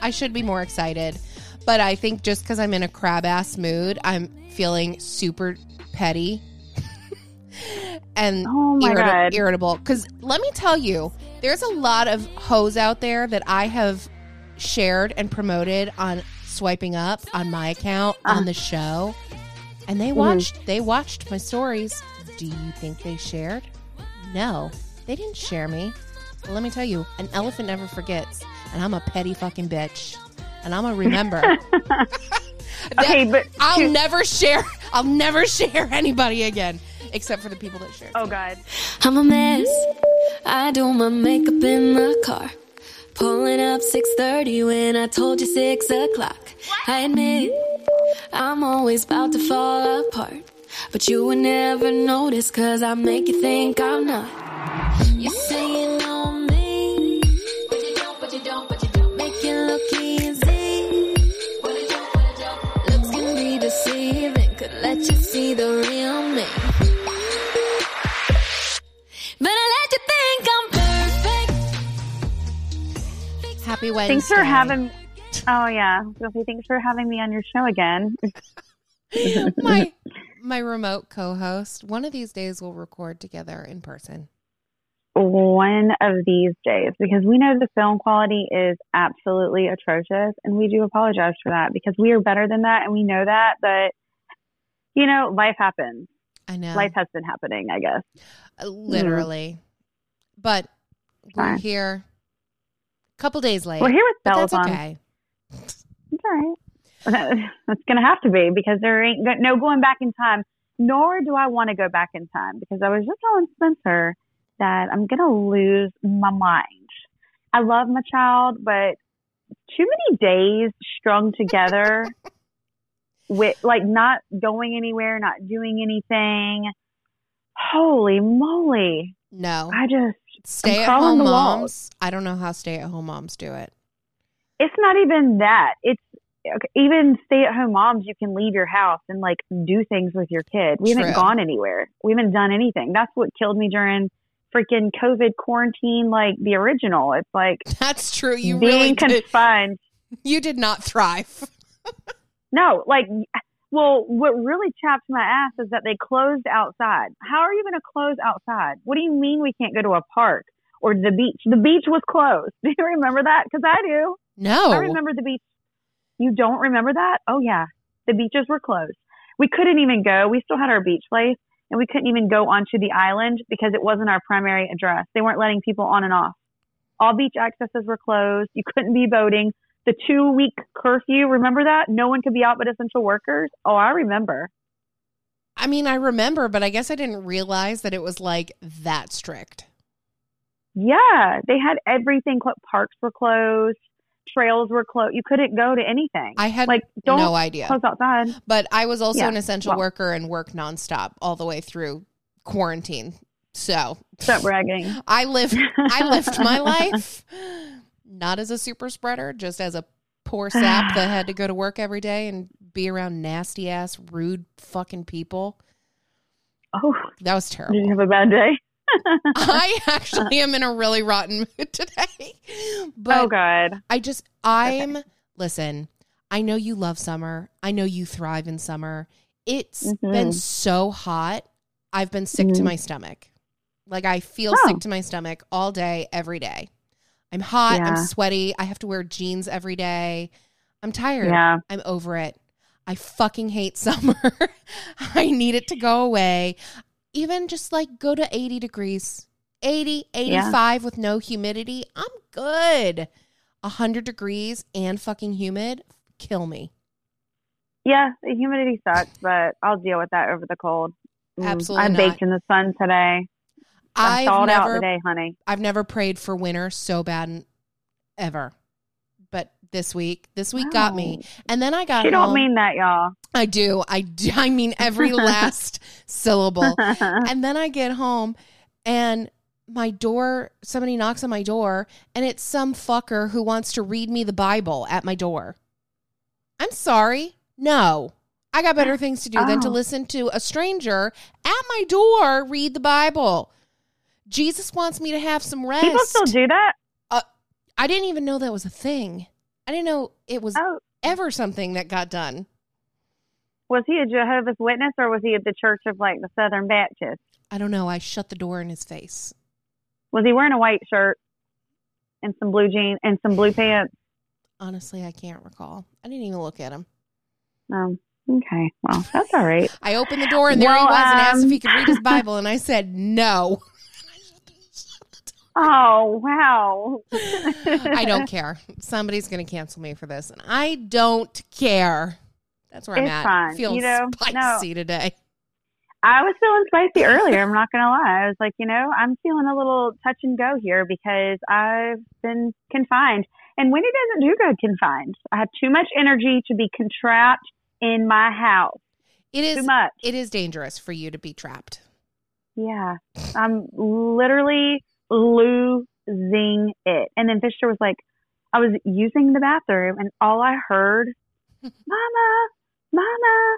I should be more excited, but I think just because I'm in a crab ass mood, I'm feeling super petty and Oh irritable. Because let me tell you, there's a lot of hoes out there that I have shared and promoted on swiping up on my account Uh-huh. on the show, and Mm-hmm. they watched. They watched my stories. Do you think they shared? No, they didn't share me. But let me tell you, an elephant never forgets, and I'm a petty fucking bitch, and I'm gonna remember. Okay, but I'll to- never share. I'll never share anybody again, except for the people that shared. oh god, I'm a mess. I do my makeup in the car. Pulling up 6:30 when I told you 6 o'clock. I admit I'm always about to fall apart. But you would never notice cause I make you think I'm not. You say see the real me. But I let you think I'm perfect. Happy Wednesday. thanks for having. Oh yeah, Sophie, thanks for having me on your show again. my my remote co-host. One of these days we'll record together in person. One of these days, because we know the film quality is absolutely atrocious, and we do apologize for that because we are better than that, and we know that. But you know, life happens. I know, Life has been happening, I guess. Uh, literally. But we're here. A couple days late. We're here with but bells that's on. okay. It's all right. That's going to have to be because there ain't no going back in time. Nor do I want to go back in time because I was just telling Spencer that I'm going to lose my mind. I love my child, but too many days strung together with like not going anywhere, not doing anything. Holy moly. No, I just, stay-at-home moms. walls. I don't know how stay at home moms do it. it's not even that. It's okay, even stay at home moms, you can leave your house and like do things with your kid. We haven't gone anywhere. We haven't done anything. That's what killed me during freaking COVID quarantine, like the original. It's like That's true. You being really did. confined. You did not thrive. No, like, well, what really chaps my ass is that they closed outside. How are you going to close outside? What do you mean we can't go to a park or the beach? The beach was closed. Do you remember that? Because I do. No, I remember the beach. You don't remember that? Oh yeah, the beaches were closed. We couldn't even go. We still had our beach place, and we couldn't even go onto the island because it wasn't our primary address. They weren't letting people on and off. All beach accesses were closed. You couldn't be boating. The two week curfew, remember that? No one could be out but essential workers. Oh, I remember. I mean, I remember, but I guess I didn't realize that it was like that strict. Yeah, they had everything. Parks were closed. Trails were closed. You couldn't go to anything. I had like don't no idea. close outside. But I was also Yeah, an essential well. worker and worked nonstop all the way through quarantine. So Stop bragging. I lived I lived my life not as a super spreader, just as a poor sap that had to go to work every day and be around nasty ass, rude fucking people. Oh, That was terrible. did you have a bad day? I actually am in a really rotten mood today. But oh God. I just I'm listen, I know you love summer. I know you thrive in summer. It's Mhm. been so hot. I've been sick to Mhm. my stomach. Like I feel Oh. sick to my stomach all day every day. I'm hot, I'm sweaty. I have to wear jeans every day. I'm tired. Yeah. I'm over it. I fucking hate summer. I need it to go away. Even just like go to 80 degrees, 80, 85 with no humidity. I'm good. 100 degrees and fucking humid, kill me. Yeah, the humidity sucks, but I'll deal with that over the cold. Mm, Absolutely I not. baked in the sun today. I I've never, today, honey. I've never prayed for winter so bad ever. But this week, this week got me. And then I got You don't mean that, y'all. I do. I do. I mean every last syllable. And then I get home and my door, somebody knocks on my door and it's some fucker who wants to read me the Bible at my door. I'm sorry. No. I got better things to do than to Oh. listen to a stranger at my door read the Bible. Jesus wants me to have some rest. People still do that? I didn't even know that was a thing. I didn't know it was Oh, ever something that got done. was he a Jehovah's Witness or was he at the Church of like the Southern Baptist? I don't know. I shut the door in his face. Was he wearing a white shirt and some blue jeans and some blue pants? Honestly, I can't recall. I didn't even look at him. Um, okay, well, that's all right. I opened the door and there he Well, was and asked if um, he could read his Bible, and I said no. Oh wow! I don't care. Somebody's going to cancel me for this, and I don't care. That's where I'm at. fine. Feeling You know, spicy today. I was feeling spicy earlier. I'm not gonna lie. I was like, you know, I'm feeling a little touch and go here because I've been confined, and Wendy doesn't do good confined. I have too much energy to be contrapped in my house. It Too much. It is dangerous for you to be trapped. Yeah, I'm literally losing it. And then Fisher was like, I was using the bathroom, and all I heard, "Mama, Mama,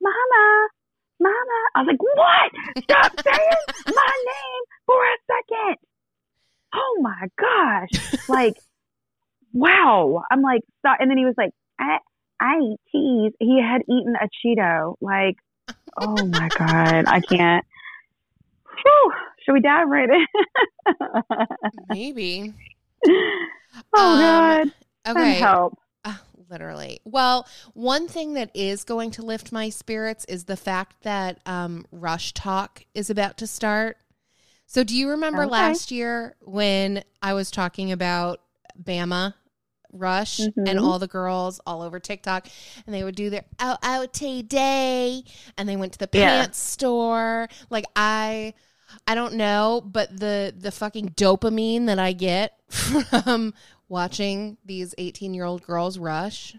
Mama." Mama, I was like, what? Stop saying my name for a second. Oh my gosh. Like, wow. I'm like, stop. And then he was like, I, I eat cheese. He had eaten a Cheeto. Like, oh my God. I can't. Whew. Should we dive right in? Maybe. oh Um, God. Okay. help. Uh, literally. Well, one thing that is going to lift my spirits is the fact that um, RushTok is about to start. So, do you remember Okay. last year when I was talking about Bama Rush and Mhm. all the girls all over TikTok and they would do their out out day and they went to the Yeah. pants store? Like, I. I don't know, but the the fucking dopamine that I get from watching these 18 year old girls rush,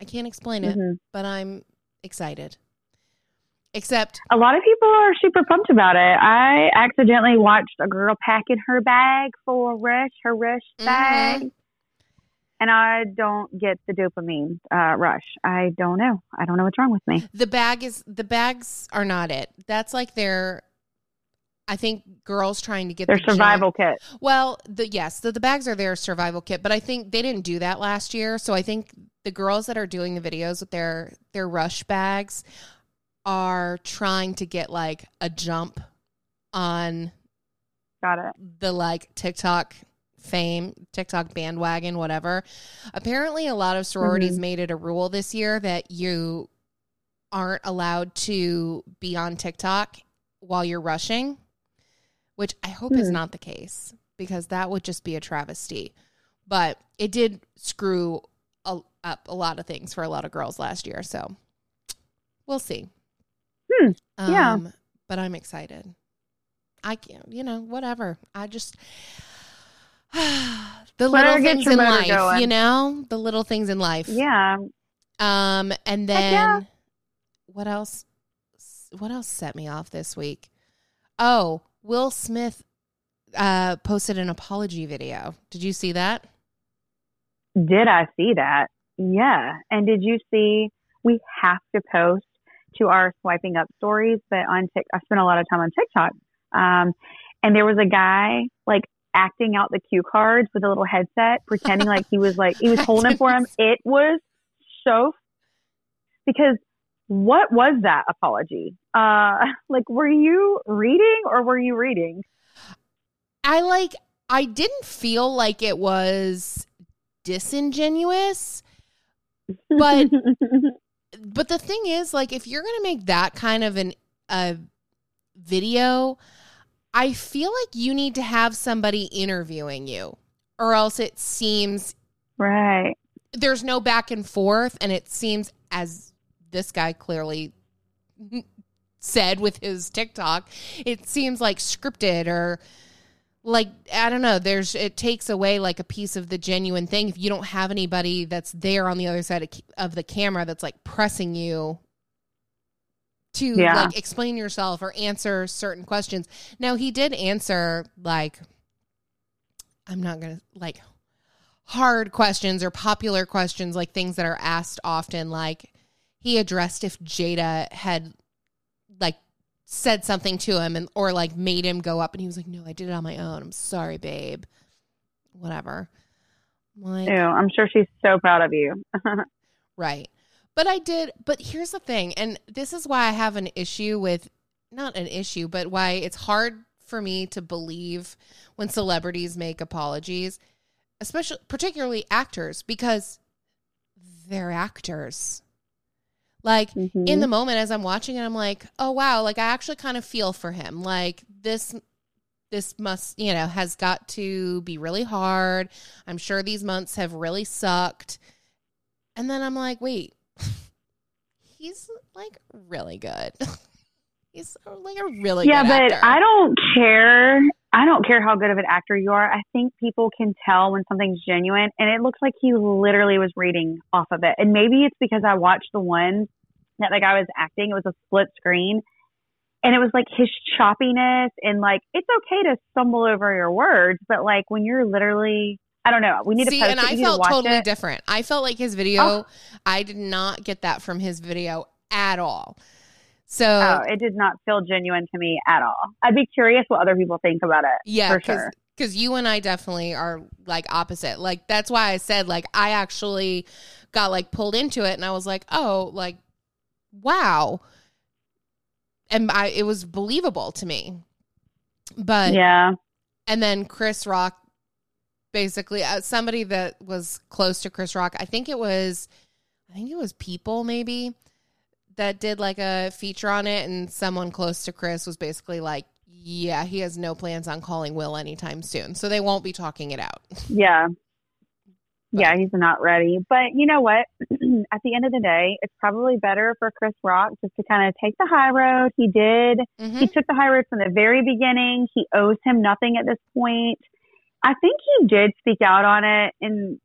I can't explain it, Mhm. but I'm excited. Except, A lot of people are super pumped about it. I accidentally watched a girl packing her bag for Rush, her Rush Mhm. bag. And I don't get the dopamine uh, rush. I don't know. I don't know what's wrong with me. the bag is the bags are not it. That's like their. I think girls trying to get Their the survival kit. Well, the yes, the, the bags are their survival kit, but I think they didn't do that last year. So I think the girls that are doing the videos with their their rush bags are trying to get like a jump on Got it. the like TikTok fame, TikTok bandwagon, whatever. Apparently, a lot of sororities mm-hmm. made it a rule this year that you aren't allowed to be on TikTok while you're rushing, which I hope is Hmm. not the case because that would just be a travesty. But it did screw a, up a lot of things for a lot of girls last year. So we'll see. Hmm. Yeah. Um, But I'm excited. I can't, you know, whatever. I just the little things in life, going. you know, the little things in life. Yeah. Um, and then yeah. what else? What else set me off this week? Oh, Will Smith uh, posted an apology video. Did you see that? Did I see that? Yeah. And did you see? We have to post to our swiping up stories, but on Tik, I spent a lot of time on TikTok. Um, and there was a guy like acting out the cue cards with a little headset, pretending like he was like he was holding them for him. It was so because what was that apology? Uh, like, were you reading or were you reading? I like. I didn't feel like it was disingenuous, But but the thing is, like, if you're gonna make that kind of an a video, I feel like you need to have somebody interviewing you, or else it seems right. there's no back and forth, and it seems as this guy clearly said with his TikTok, it seems like scripted or like I don't know. There's it takes away like a piece of the genuine thing if you don't have anybody that's there on the other side of, of the camera that's like pressing you to Yeah. like explain yourself or answer certain questions. Now he did answer like I'm not gonna like hard questions or popular questions like things that are asked often like he addressed if Jada had like said something to him and or like made him go up and he was like no I did it on my own I'm sorry babe whatever like Ew, I'm sure she's so proud of you. Right. But I did, but here's the thing, and this is why I have an issue with not an issue, but why it's hard for me to believe when celebrities make apologies, especially particularly actors because they're actors. Like Mhm. in the moment as I'm watching it, I'm like, oh wow, like I actually kind of feel for him. Like this this must, you know, has got to be really hard. I'm sure these months have really sucked. And then I'm like, wait, he's like really good. he's like a really yeah, but actor. I don't care. I don't care how good of an actor you are. I think people can tell when something's genuine, and it looks like he literally was reading off of it. And maybe it's because I watched the one that the guy was acting. It was a split screen, and it was like his choppiness and like it's okay to stumble over your words, but like when you're literally, I don't know. We need See, to post and it. I need to felt totally it. different. I felt like his video, Oh. I did not get that from his video at all. So Oh, it did not feel genuine to me at all. I'd be curious what other people think about it. Yeah, for because sure. because you and I definitely are like opposite. Like that's why I said like I actually got like pulled into it, and I was like, oh, like wow, and I it was believable to me. But Yeah. and then Chris Rock, basically uh, somebody that was close to Chris Rock. I think it was, I think it was People maybe that did like a feature on it, and someone close to Chris was basically like, "Yeah, he has no plans on calling Will anytime soon, so they won't be talking it out." Yeah. Yeah, he's not ready. But you know what? At the end of the day, it's probably better for Chris Rock just to kind of take the high road. He did. Mhm. He took the high road from the very beginning. He owes him nothing at this point. I think he did speak out on it and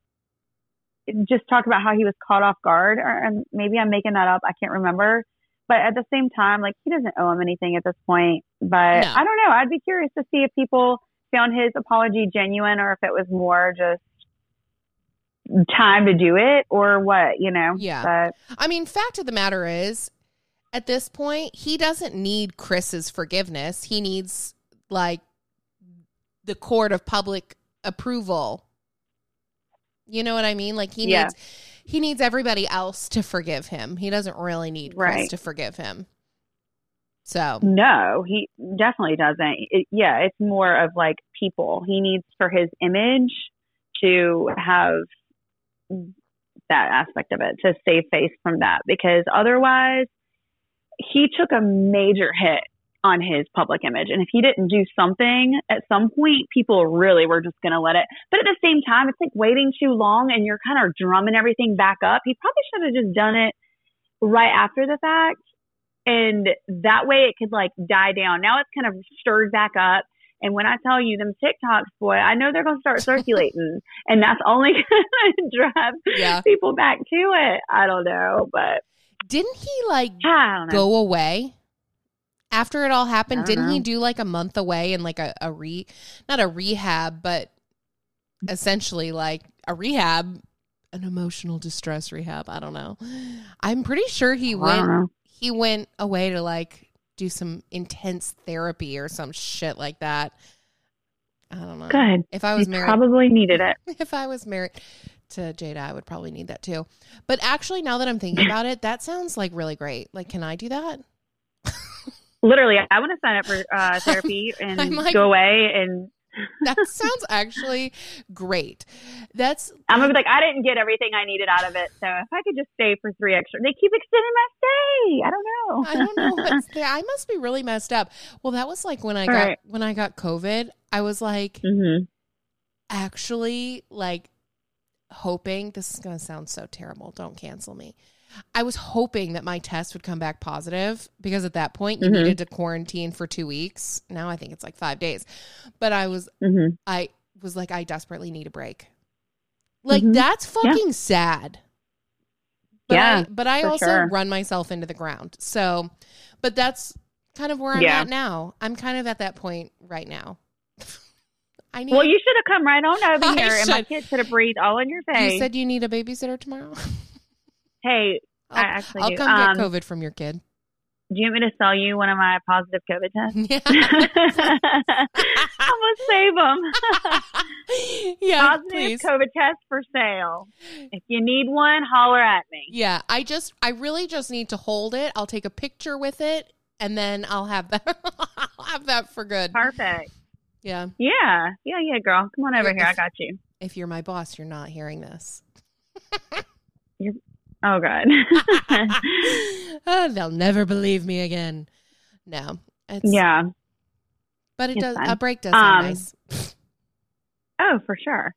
just talk about how he was caught off guard. Or and maybe I'm making that up. I can't remember. But at the same time, like he doesn't owe him anything at this point. But No. I don't know. I'd be curious to see if people found his apology genuine or if it was more just time to do it or what, you know. Yeah. But I mean, fact of the matter is, at this point, he doesn't need Chris's forgiveness. He needs like the court of public approval. You know what I mean? Like he Yeah. needs he needs everybody else to forgive him. He doesn't really need Chris Right. to forgive him. So No, he definitely doesn't. It, yeah, it's more of like people. He needs for his image to have that aspect of it to save face from that because otherwise he took a major hit on his public image and if he didn't do something at some point people really were just going to let it but at the same time it's like waiting too long and you're kind of drumming everything back up he probably should have just done it right after the fact and that way it could like die down. Now it's kind of stirred back up. And when I tell you them TikToks, boy, I know they're gonna start circulating, and that's only gonna drive Yeah. people back to it. I don't know, but didn't he like I don't know. go away after it all happened? Didn't he do like a month away and like a, a re not a rehab, but essentially like a rehab, an emotional distress rehab. I don't know. I'm pretty sure he oh, I went he went away to like do some intense therapy or some shit like that. I don't know. Good. If I He was married probably needed it. if I was married to Jada, I would probably need that too. But actually, now that I'm thinking about it, that sounds like really great. Like, can I do that? Literally, I want to sign up for uh, therapy and like- go away and that sounds actually great. That's I'm gonna be like, I didn't get everything I needed out of it, so if I could just stay for three extra, they keep extending my stay. I don't know. I don't know what's there. I must be really messed up. Well, that was like when I got Right. when I got COVID. I was like hmm actually like hoping this is going to sound so terrible. Don't cancel me. I was hoping that my test would come back positive because at that point you Mhm. needed to quarantine for 2 weeks. Now I think it's like 5 days. But I was hmm I was like I desperately need a break. Like Mhm. that's Yeah. fucking sad. But Yeah, I, but I also sure. run myself into the ground. So, but that's kind of where I'm Yeah. at now. I'm kind of at that point right now. I need Well, you should have come right on over I here, and my should. kid should have breathed all in your face. You said you need a babysitter tomorrow. hey, I I'll, actually I'll do. come Um, get COVID from your kid. do you want me to sell you one of my positive COVID tests? Yeah, I'm gonna save them. yeah, positive please. COVID test for sale. If you need one, holler at me. Yeah, I just, I really just need to hold it. I'll take a picture with it, and then I'll have that. I'll have that for good. Perfect. Yeah. Yeah, yeah, yeah, girl. Come on over If- here. I got you. If you're my boss, you're not hearing this. Oh, God. oh, they'll never believe me again. No, it's yeah. but it it's does. fine. A break does Um, nice. Oh, for sure.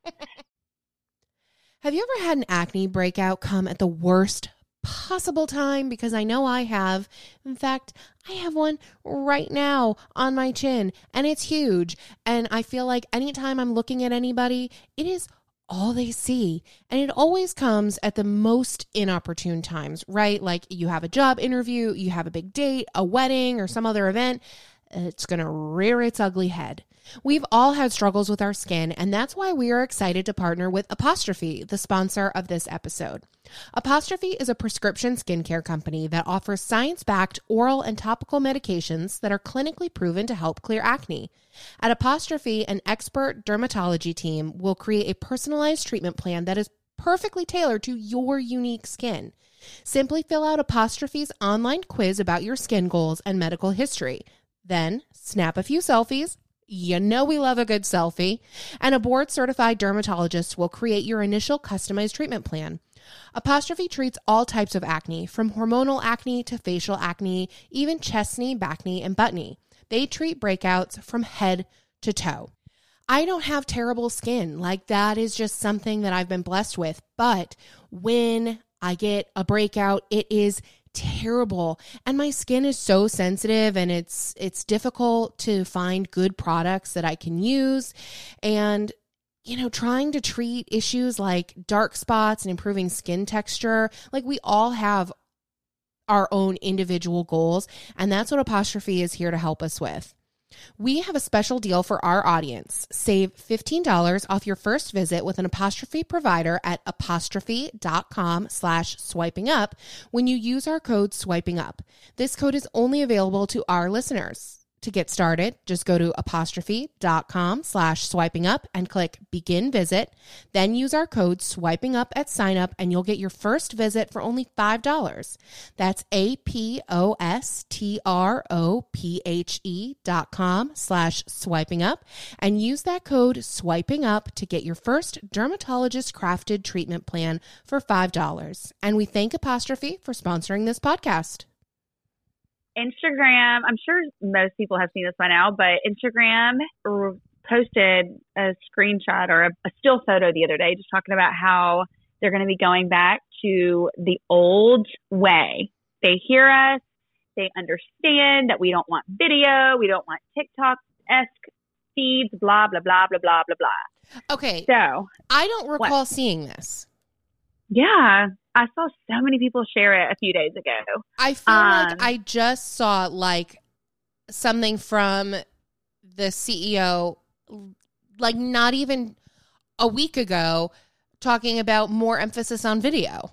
Have you ever had an acne breakout come at the worst possible time? Because I know I have. In fact, I have one right now on my chin, and it's huge. And I feel like anytime I'm looking at anybody, it is all they see. And it always comes at the most inopportune times, right? Like you have a job interview, you have a big date, a wedding, or some other event. It's going to rear its ugly head. We've all had struggles with our skin, and that's why we are excited to partner with Apostrophe, the sponsor of this episode. Apostrophe is a prescription skincare company that offers science backed oral and topical medications that are clinically proven to help clear acne. At Apostrophe, an expert dermatology team will create a personalized treatment plan that is perfectly tailored to your unique skin. Simply fill out Apostrophe's online quiz about your skin goals and medical history. Then snap a few selfies. You know we love a good selfie. And a board certified dermatologist will create your initial customized treatment plan. Apostrophe treats all types of acne, from hormonal acne to facial acne, even chest knee, back knee, and butt knee. They treat breakouts from head to toe. I don't have terrible skin. Like that is just something that I've been blessed with. But when I get a breakout, it is terrible. And my skin is so sensitive and it's it's difficult to find good products that I can use. And you know, trying to treat issues like dark spots and improving skin texture, like we all have our own individual goals, and that's what Apostrophe is here to help us with. We have a special deal for our audience. Save $15 off your first visit with an apostrophe provider at apostrophe.com slash swiping up when you use our code swiping up. This code is only available to our listeners. To get started, just go to apostrophe.com slash swiping up and click begin visit. Then use our code swiping up at sign up and you'll get your first visit for only $5. That's A P O S T R O P H E dot com slash swiping up and use that code swiping up to get your first dermatologist crafted treatment plan for $5. And we thank Apostrophe for sponsoring this podcast. Instagram, I'm sure most people have seen this by now, but Instagram posted a screenshot or a, a still photo the other day just talking about how they're going to be going back to the old way. They hear us, they understand that we don't want video, we don't want TikTok esque feeds, blah, blah, blah, blah, blah, blah, blah. Okay, So, I don't recall seeing this. yeah, I saw so many people share it a few days ago. I feel Um, like I just saw like something from the CEO, like not even a week ago, talking about more emphasis on video.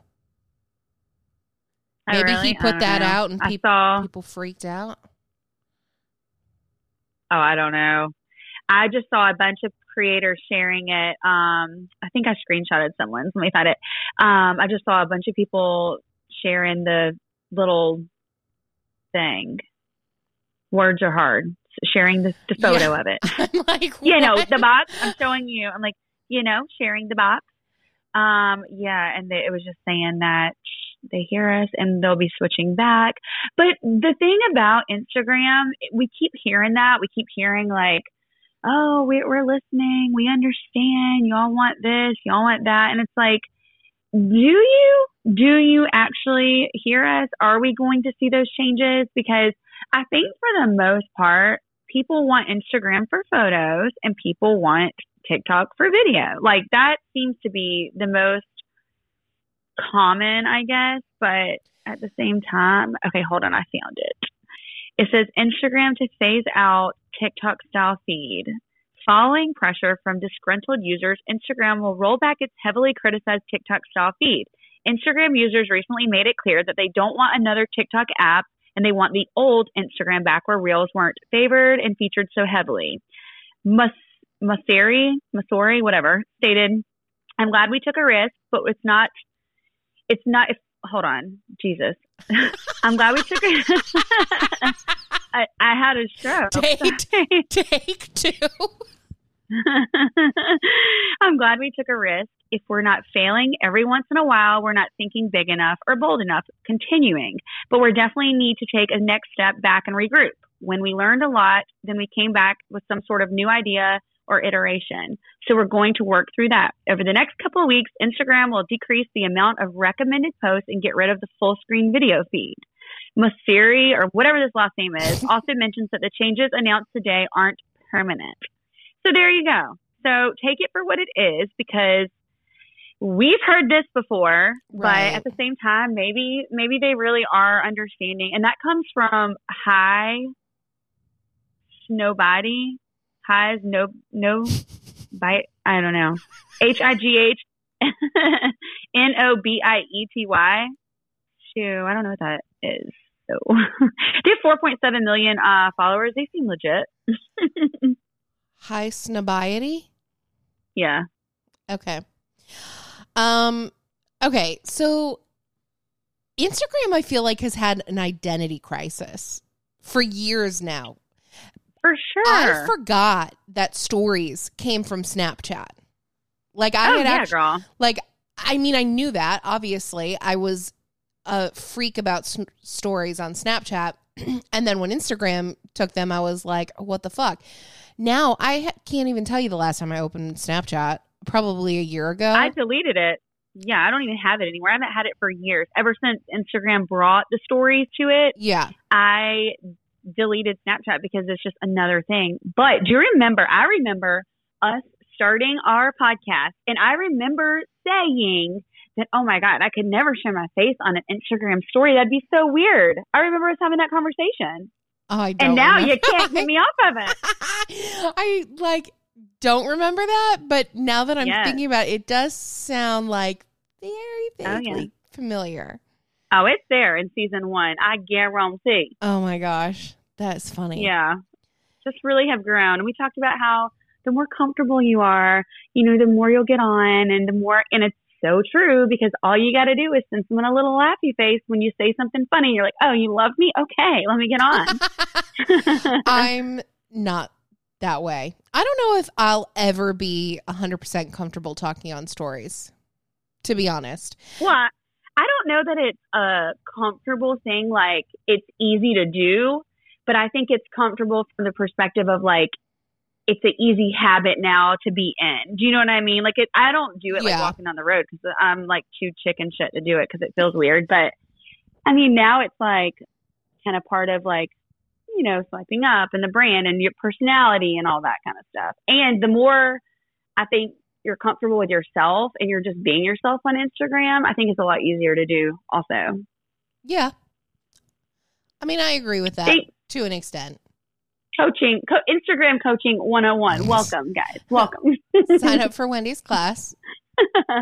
Maybe really? he put that know. out and I peop- saw. people freaked out. Oh, I don't know. I just saw a bunch of creators sharing it. Um, I think I screenshotted someone's. Let me find it. Um, I just saw a bunch of people sharing the little thing. Words are hard. sharing the, the photo of it. I'm like, You know, the box. I'm showing you. I'm like, you know, sharing the box. Um, yeah, and they, it was just saying that they hear us and they'll be switching back. But the thing about Instagram, we keep hearing that. We keep hearing like, oh, we, we're listening. We understand. Y'all want this. Y'all want that. And it's like, do you do you actually hear us? Are we going to see those changes? Because I think for the most part, people want Instagram for photos and people want TikTok for video. Like that seems to be the most common, I guess. But at the same time, okay, hold on, I found it. It says Instagram to phase out TikTok style feed. Following pressure from disgruntled users, Instagram will roll back its heavily criticized TikTok style feed. Instagram users recently made it clear that they don't want another TikTok app and they want the old Instagram back where Reels weren't favored and featured so heavily. Mas- Maseri, Masori, whatever, stated, I'm glad we took a risk, but it's not, it's not, if, hold on, Jesus. I'm glad we took a, I, I had a stroke. Take- Take two. I'm glad we took a risk. If we're not failing every once in a while, we're not thinking big enough or bold enough, continuing. But we definitely need to take a next step back and regroup. When we learned a lot, then we came back with some sort of new idea or iteration. So we're going to work through that. Over the next couple of weeks, Instagram will decrease the amount of recommended posts and get rid of the full screen video feed. Masiri, or whatever this last name is, also mentions that the changes announced today aren't permanent. So there you go. So take it for what it is because we've heard this before, Right. but at the same time, maybe maybe they really are understanding, and that comes from high snowbody, highs no no bite. I don't know. H I G H N O B I E T Y. Shoo, I don't know what that is. So they have 4.7 million uh, followers. They seem legit. Highsnobiety. yeah. Okay. Um. Okay. So Instagram, I feel like, has had an identity crisis for years now. For sure. I forgot that stories came from Snapchat. Like I oh, had yeah, actually, girl. like I mean, I knew that. Obviously, I was a freak about s- stories on Snapchat, and then when Instagram took them, I was like, "What the fuck?" Now I ha- can't even tell you the last time I opened Snapchat. Probably a year ago. I deleted it. Yeah, I don't even have it anymore. I haven't had it for years. Ever since Instagram brought the stories to it, yeah. I deleted Snapchat because it's just another thing. But do you remember? I remember us starting our podcast, and I remember saying oh my God, I could never show my face on an Instagram story. That'd be so weird. I remember us having that conversation. Oh, I don't And now remember. you can't get me off of it. I like don't remember that, but now that I'm Yes. thinking about it, it does sound like very Oh, yeah. familiar. Oh, it's there in season one. I guarantee. Oh my gosh, that's funny. Yeah. Just really have grown. And we talked about how the more comfortable you are, you know, the more you'll get on and the more, and it's so true because all you got to do is send someone a little laughy face when you say something funny. You're like, oh, you love me? Okay, let me get on. I'm not that way. I don't know if I'll ever be 100% comfortable talking on stories, to be honest. well, I I don't know that it's a comfortable thing. Like, it's easy to do, but I think it's comfortable from the perspective of like, it's an easy habit now to be in. Do you know what I mean? Like, it, I don't do it like walking on the road because I'm like too chicken shit to do it because it feels weird. But I mean, now it's like kind of part of like, you know, swiping up and the brand and your personality and all that kind of stuff. And the more I think you're comfortable with yourself and you're just being yourself on Instagram, I think it's a lot easier to do also. Yeah. I mean, I agree with that Thank- to an extent. Coaching, co- Instagram coaching 101. Welcome, guys. Welcome. Sign up for Wendy's class.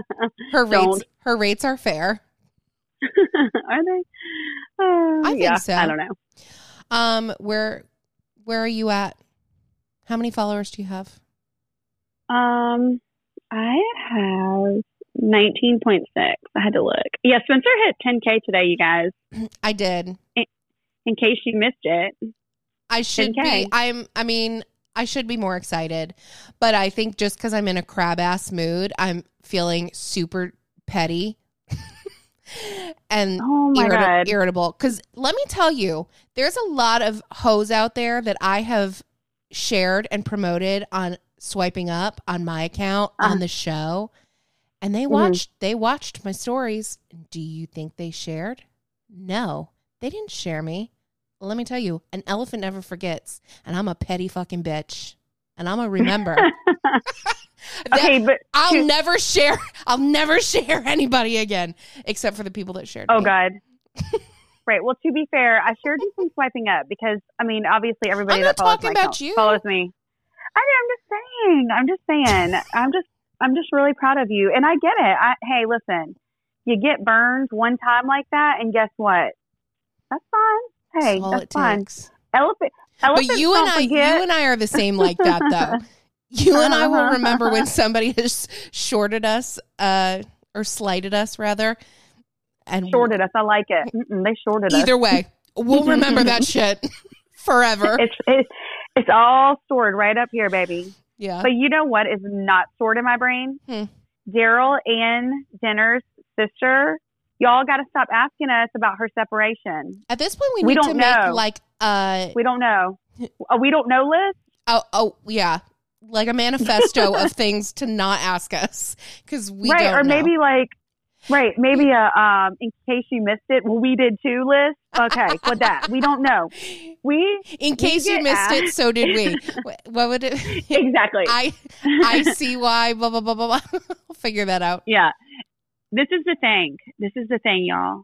Her rates Don't. her rates are fair. Are they? Uh, I think yeah, so. I don't know. Um, where where are you at? How many followers do you have? Um, I have 19.6. I had to look. Yeah, Spencer hit 10K today, you guys. I did. In case you missed it. I should 10K. be. I'm. I mean, I should be more excited, but I think just because I'm in a crab ass mood, I'm feeling super petty and Oh irrit- irritable. Because let me tell you, there's a lot of hoes out there that I have shared and promoted on swiping up on my account Uh-huh. on the show, and they Mhm. watched. They watched my stories. Do you think they shared? No, they didn't share me. Let me tell you, an elephant never forgets, and I'm a petty fucking bitch, and I'm a remember. Okay, but I'll to- never share. I'll never share anybody again, except for the people that shared. oh me. god. right. Well, to be fair, I shared you some swiping up because I mean, obviously, everybody I'm that not follows talking my account you. follows me. I I'm just saying. I'm just saying. I'm just I'm just really proud of you, and I get it. I, hey, listen, you get burned one time like that, and guess what? That's fine. Hey, all it fine. takes. Elephant. But you and I, forget. you and I are the same like that, though. You and I will remember when somebody has shorted us, uh, or slighted us rather, and shorted us. I like it. Mm-mm, they shorted us. Either way, we'll remember that shit forever. It's it's it's all stored right up here, baby. yeah. But you know what is not stored in my brain? Hmm. Daryl Ann Denner's sister. Y'all got to stop asking us about her separation. At this point, we We need don't make know. like uh We don't know. A we don't know list. oh oh yeah, like a manifesto of things to not ask us because we right. Or know. maybe like, right. Maybe a, um, in case you missed it, well, we did too list. Okay. with that. We don't know. We, in case you get missed it, so did we. What would it? exactly. I I see why. Blah blah blah blah blah. I'll figure that out. Yeah. This is the thing. This is the thing, y'all.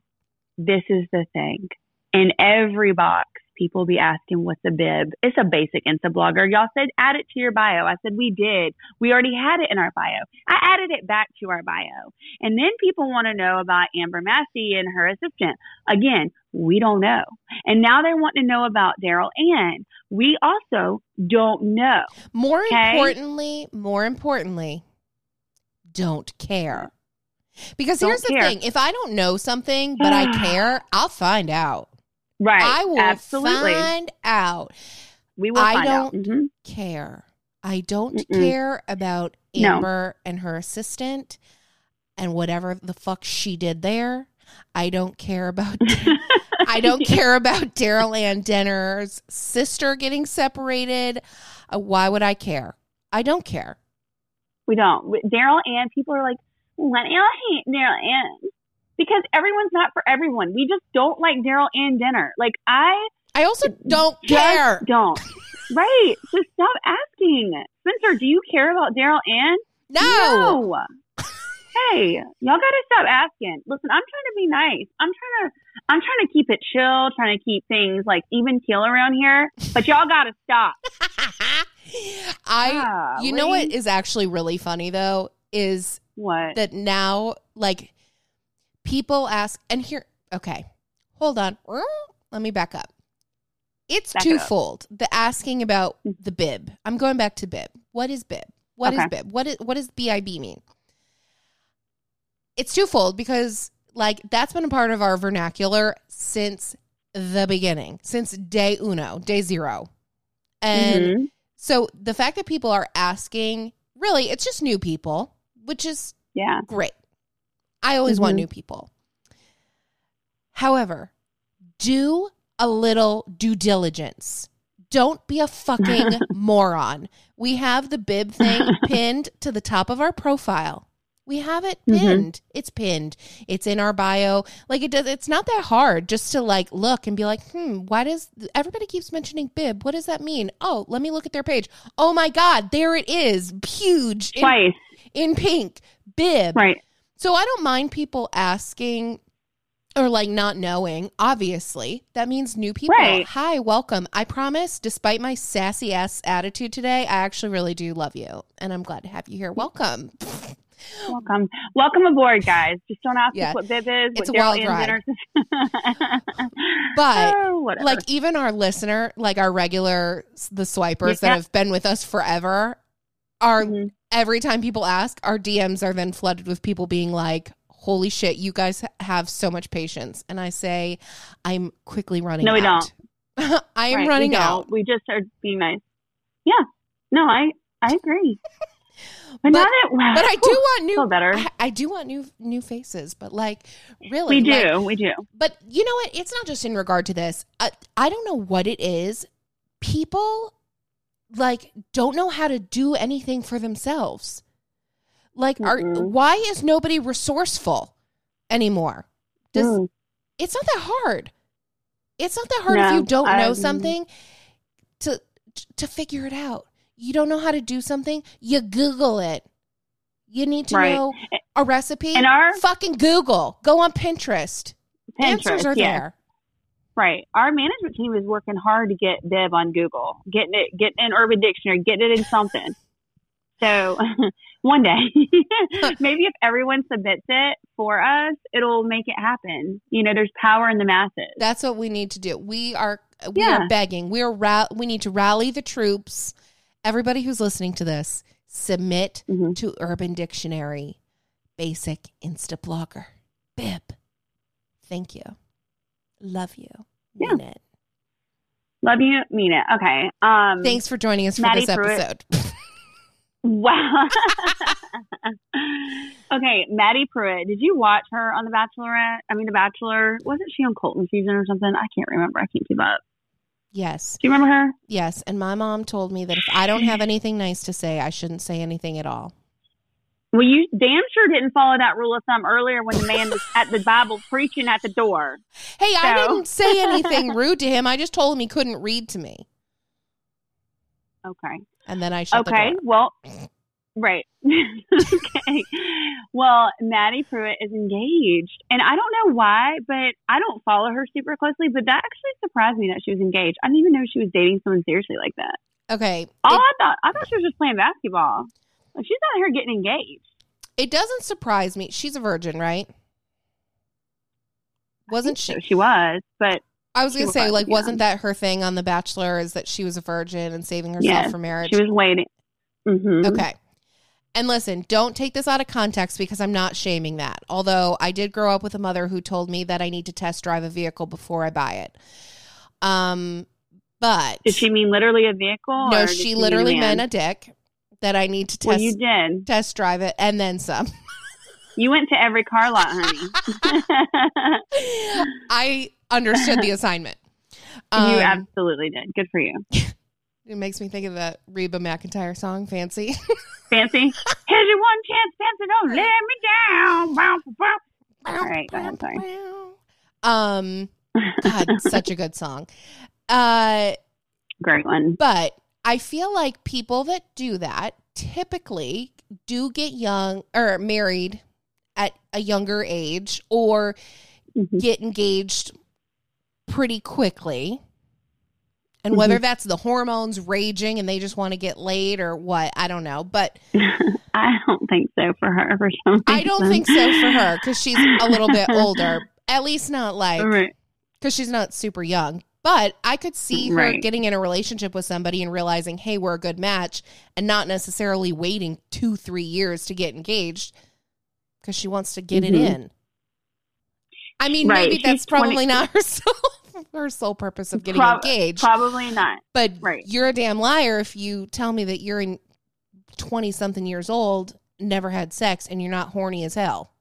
This is the thing. In every box, people be asking what's a bib. It's a basic Insta blogger. Y'all said add it to your bio. I said we did. We already had it in our bio. I added it back to our bio. And then people want to know about Amber Massey and her assistant. Again, we don't know. And now they want to know about Daryl Ann. We also don't know. More Okay. importantly, more importantly, don't care. Because Don't here's the care. thing: if I don't know something but I care, I'll find out. Right. I will Absolutely. find out. we will I find out. don't Mhm. Care. I don't Mm-mm. care about No. Amber and her assistant and whatever the fuck she did there. I don't care about. I don't care about Daryl Ann Denner's sister getting separated. Uh, why would I care? I don't care. We don't. Daryl and people are like, Daryl hate Daryl Ann because everyone's not for everyone. We just don't like Daryl Ann Denner. Like I I also don't care. don't. right. Just stop asking. Spencer, do you care about Daryl Ann? No. hey, y'all gotta stop asking. Listen, I'm trying to be nice. I'm trying to I'm trying to keep it chill, trying to keep things like even keel around here. But y'all gotta stop. I you know what is actually really funny though is What? that now like people ask and here okay hold on. Let me back up. It's Back it up. twofold the asking about the bib. I'm going back to bib. What is bib? What is Okay. bib? What is what does bib mean? It's twofold because like that's been a part of our vernacular since the beginning since day uno day zero. And Mhm. so the fact that people are asking, really, it's just new people, which is Yeah. great. I always want Mhm. new people. However, do a little due diligence. Don't be a fucking moron. We have the bib thing pinned to the top of our profile. We have it Mhm. pinned. It's pinned. It's in our bio. Like it does it's not that hard just to like look and be like, "Hmm, why does everybody keeps mentioning bib? What does that mean?" Oh, let me look at their page. Oh my god, there it is. Huge Twice. In pink. Bib. Right. So I don't mind people asking or like not knowing. Obviously, that means new people. Right. Hi, welcome. I promise, despite my sassy ass attitude today, I actually really do love you, and I'm glad to have you here. Welcome. Welcome. Welcome aboard, guys. Just don't ask Yeah. us what Bib is. It's a wild ride. But, Oh. Like even our listener, like our regular the swipers that have been with us forever, are Mhm. Every time people ask, our DMs are then flooded with people being like, "Holy shit, you guys have so much patience." And I say, "I'm quickly running No, we out." don't. I am Right, running we don't. out. We just are being nice. Yeah. No, I I agree. But- But, that But I do want new better. I, I do want new new faces, but like really we like- do, we do. But you know what? It's not just in regard to this. I, I don't know what it is. People like don't know how to do anything for themselves. Like, are Mm-mm. why is nobody resourceful anymore? Does Mm. it's not that hard. It's not that hard if you don't know I'm- something to to figure it out. You don't know how to do something, you Google it. You need to Right. know a recipe. And our fucking Google. Go on Pinterest. Answers Pinterest, are yeah. there. Right. Our management team is working hard to get Deb on Google, getting it, getting in Urban Dictionary, getting it in something. So one day, maybe if everyone submits it for us, it'll make it happen. You know, there's power in the masses. That's what we need to do. We are we Yeah. are begging. We are ra- we need to rally the troops. Everybody who's listening to this, submit Mhm. to Urban Dictionary Basic Insta Blogger. Bib. Thank you. Love you. Yeah. Mean it. Love you, mean it. Okay. Um, Thanks for joining us for Maddie this Prewett. episode. Wow. okay, Maddie Prewett. Did you watch her on The Bachelorette? I mean, The Bachelor. Wasn't she on Colton season or something? I can't remember. I can't keep up. yes. Do you remember her? Yes. And my mom told me that if I don't have anything nice to say, I shouldn't say anything at all. Well, you damn sure didn't follow that rule of thumb earlier when the man was at the Bible preaching at the door. Hey, I didn't say anything rude to him. I just told him he couldn't read to me. Okay. And then I shut Okay. the door. Well, right. okay. Well, Maddie Prewett is engaged, and I don't know why, but I don't follow her super closely. But that actually surprised me that she was engaged. I didn't even know she was dating someone seriously like that. Okay. Oh, It, I thought I thought she was just playing basketball. She's out here getting engaged. it doesn't surprise me. She's a virgin, right? Wasn't she? So she was, but I was going to say, was, like, yeah. wasn't that her thing on The Bachelor is that she was a virgin and saving herself Yes, for marriage? she was waiting. hmm Okay. And listen, don't take this out of context because I'm not shaming that. Although I did grow up with a mother who told me that I need to test drive a vehicle before I buy it. Um, but Did she mean literally a vehicle? no, or she literally meant a dick that I need to test. Well, you did. test drive it and then some. You went to every car lot, honey. I understood the assignment. you Um, absolutely did. Good for you. it makes me think of that Reba McEntire song, "Fancy." Fancy. Here's your one chance, Fancy. Don't let me down. Bow, bow. All right, go ahead. Sorry. Um, God, such a good song. Uh, Great one. but I feel like people that do that typically do get young or married at a younger age or Mhm. get engaged pretty quickly. And whether Mm-hmm. that's the hormones raging and they just want to get laid or what, I don't know. But I don't think so for her for some reason. I don't think so for her because she's a little bit older. At least not like Right. because she's not super young. But I could see her Right. getting in a relationship with somebody and realizing, hey, we're a good match, and not necessarily waiting two, three years to get engaged because she wants to get it Mhm. in. I mean, Right. maybe She's that's 20 probably not her sole her sole purpose of getting Prob- engaged. Probably not. but right. you're a damn liar if you tell me that you're in twenty something years old, never had sex, and you're not horny as hell.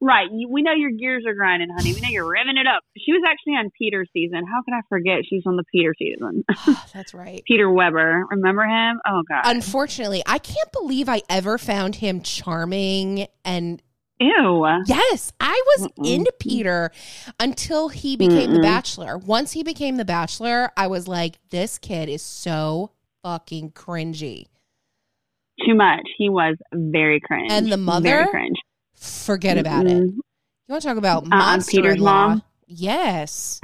Right. You, we know your gears are grinding, honey. We know you're revving it up. She was actually on Peter's season. How could I forget she's on the Peter season? that's right. Peter Weber. Remember him? Oh, God. Unfortunately, I can't believe I ever found him charming and Ew. yes, I was Mm-mm. into Peter until he became the Mm-mm. bachelor. Once he became the bachelor, I was like this kid is so fucking cringy. Too much. He was very cringe. And the mother? Very cringe. Forget about it. Mm-mm. You want to talk about monster Peter's mom? Yes.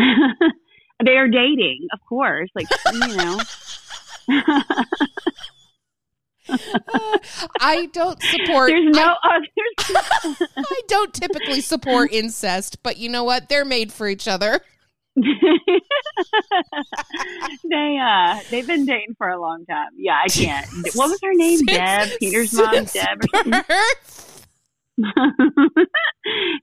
they are dating, of course. Like, you know. Uh, I don't support There's no I, others. I don't typically support incest, but you know what? They're made for each other. they uh they've been dating for a long time. Yeah, I can't. What was her name? Deb. Peter's mom, Deb. Or something. birth.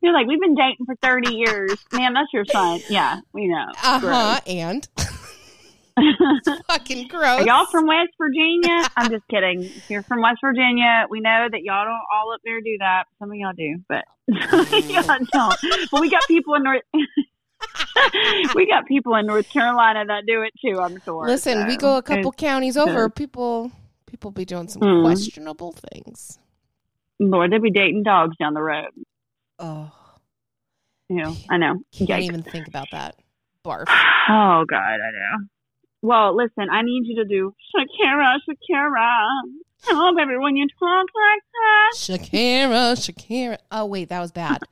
You're like, we've been dating for thirty years. Ma'am, that's your son. Yeah, we know. Uh huh. And Fucking gross. Are y'all from West Virginia? I'm just kidding. If you're from West Virginia, we know that y'all don't all up there do that. Some of y'all do, but y'all don't. But we got people in North. we got people in North Carolina that do it too. I'm sure. Listen, we go a couple counties over. People, people be doing some Mm. questionable things. Lord, they'd be dating dogs down the road. Oh, You know, I know. can't Yikes. even think about that. Barf. Oh God, I know. Well, listen, I need you to do Shakira, Shakira. Baby when you talk like that. Shakira, Shakira. Oh wait, that was bad.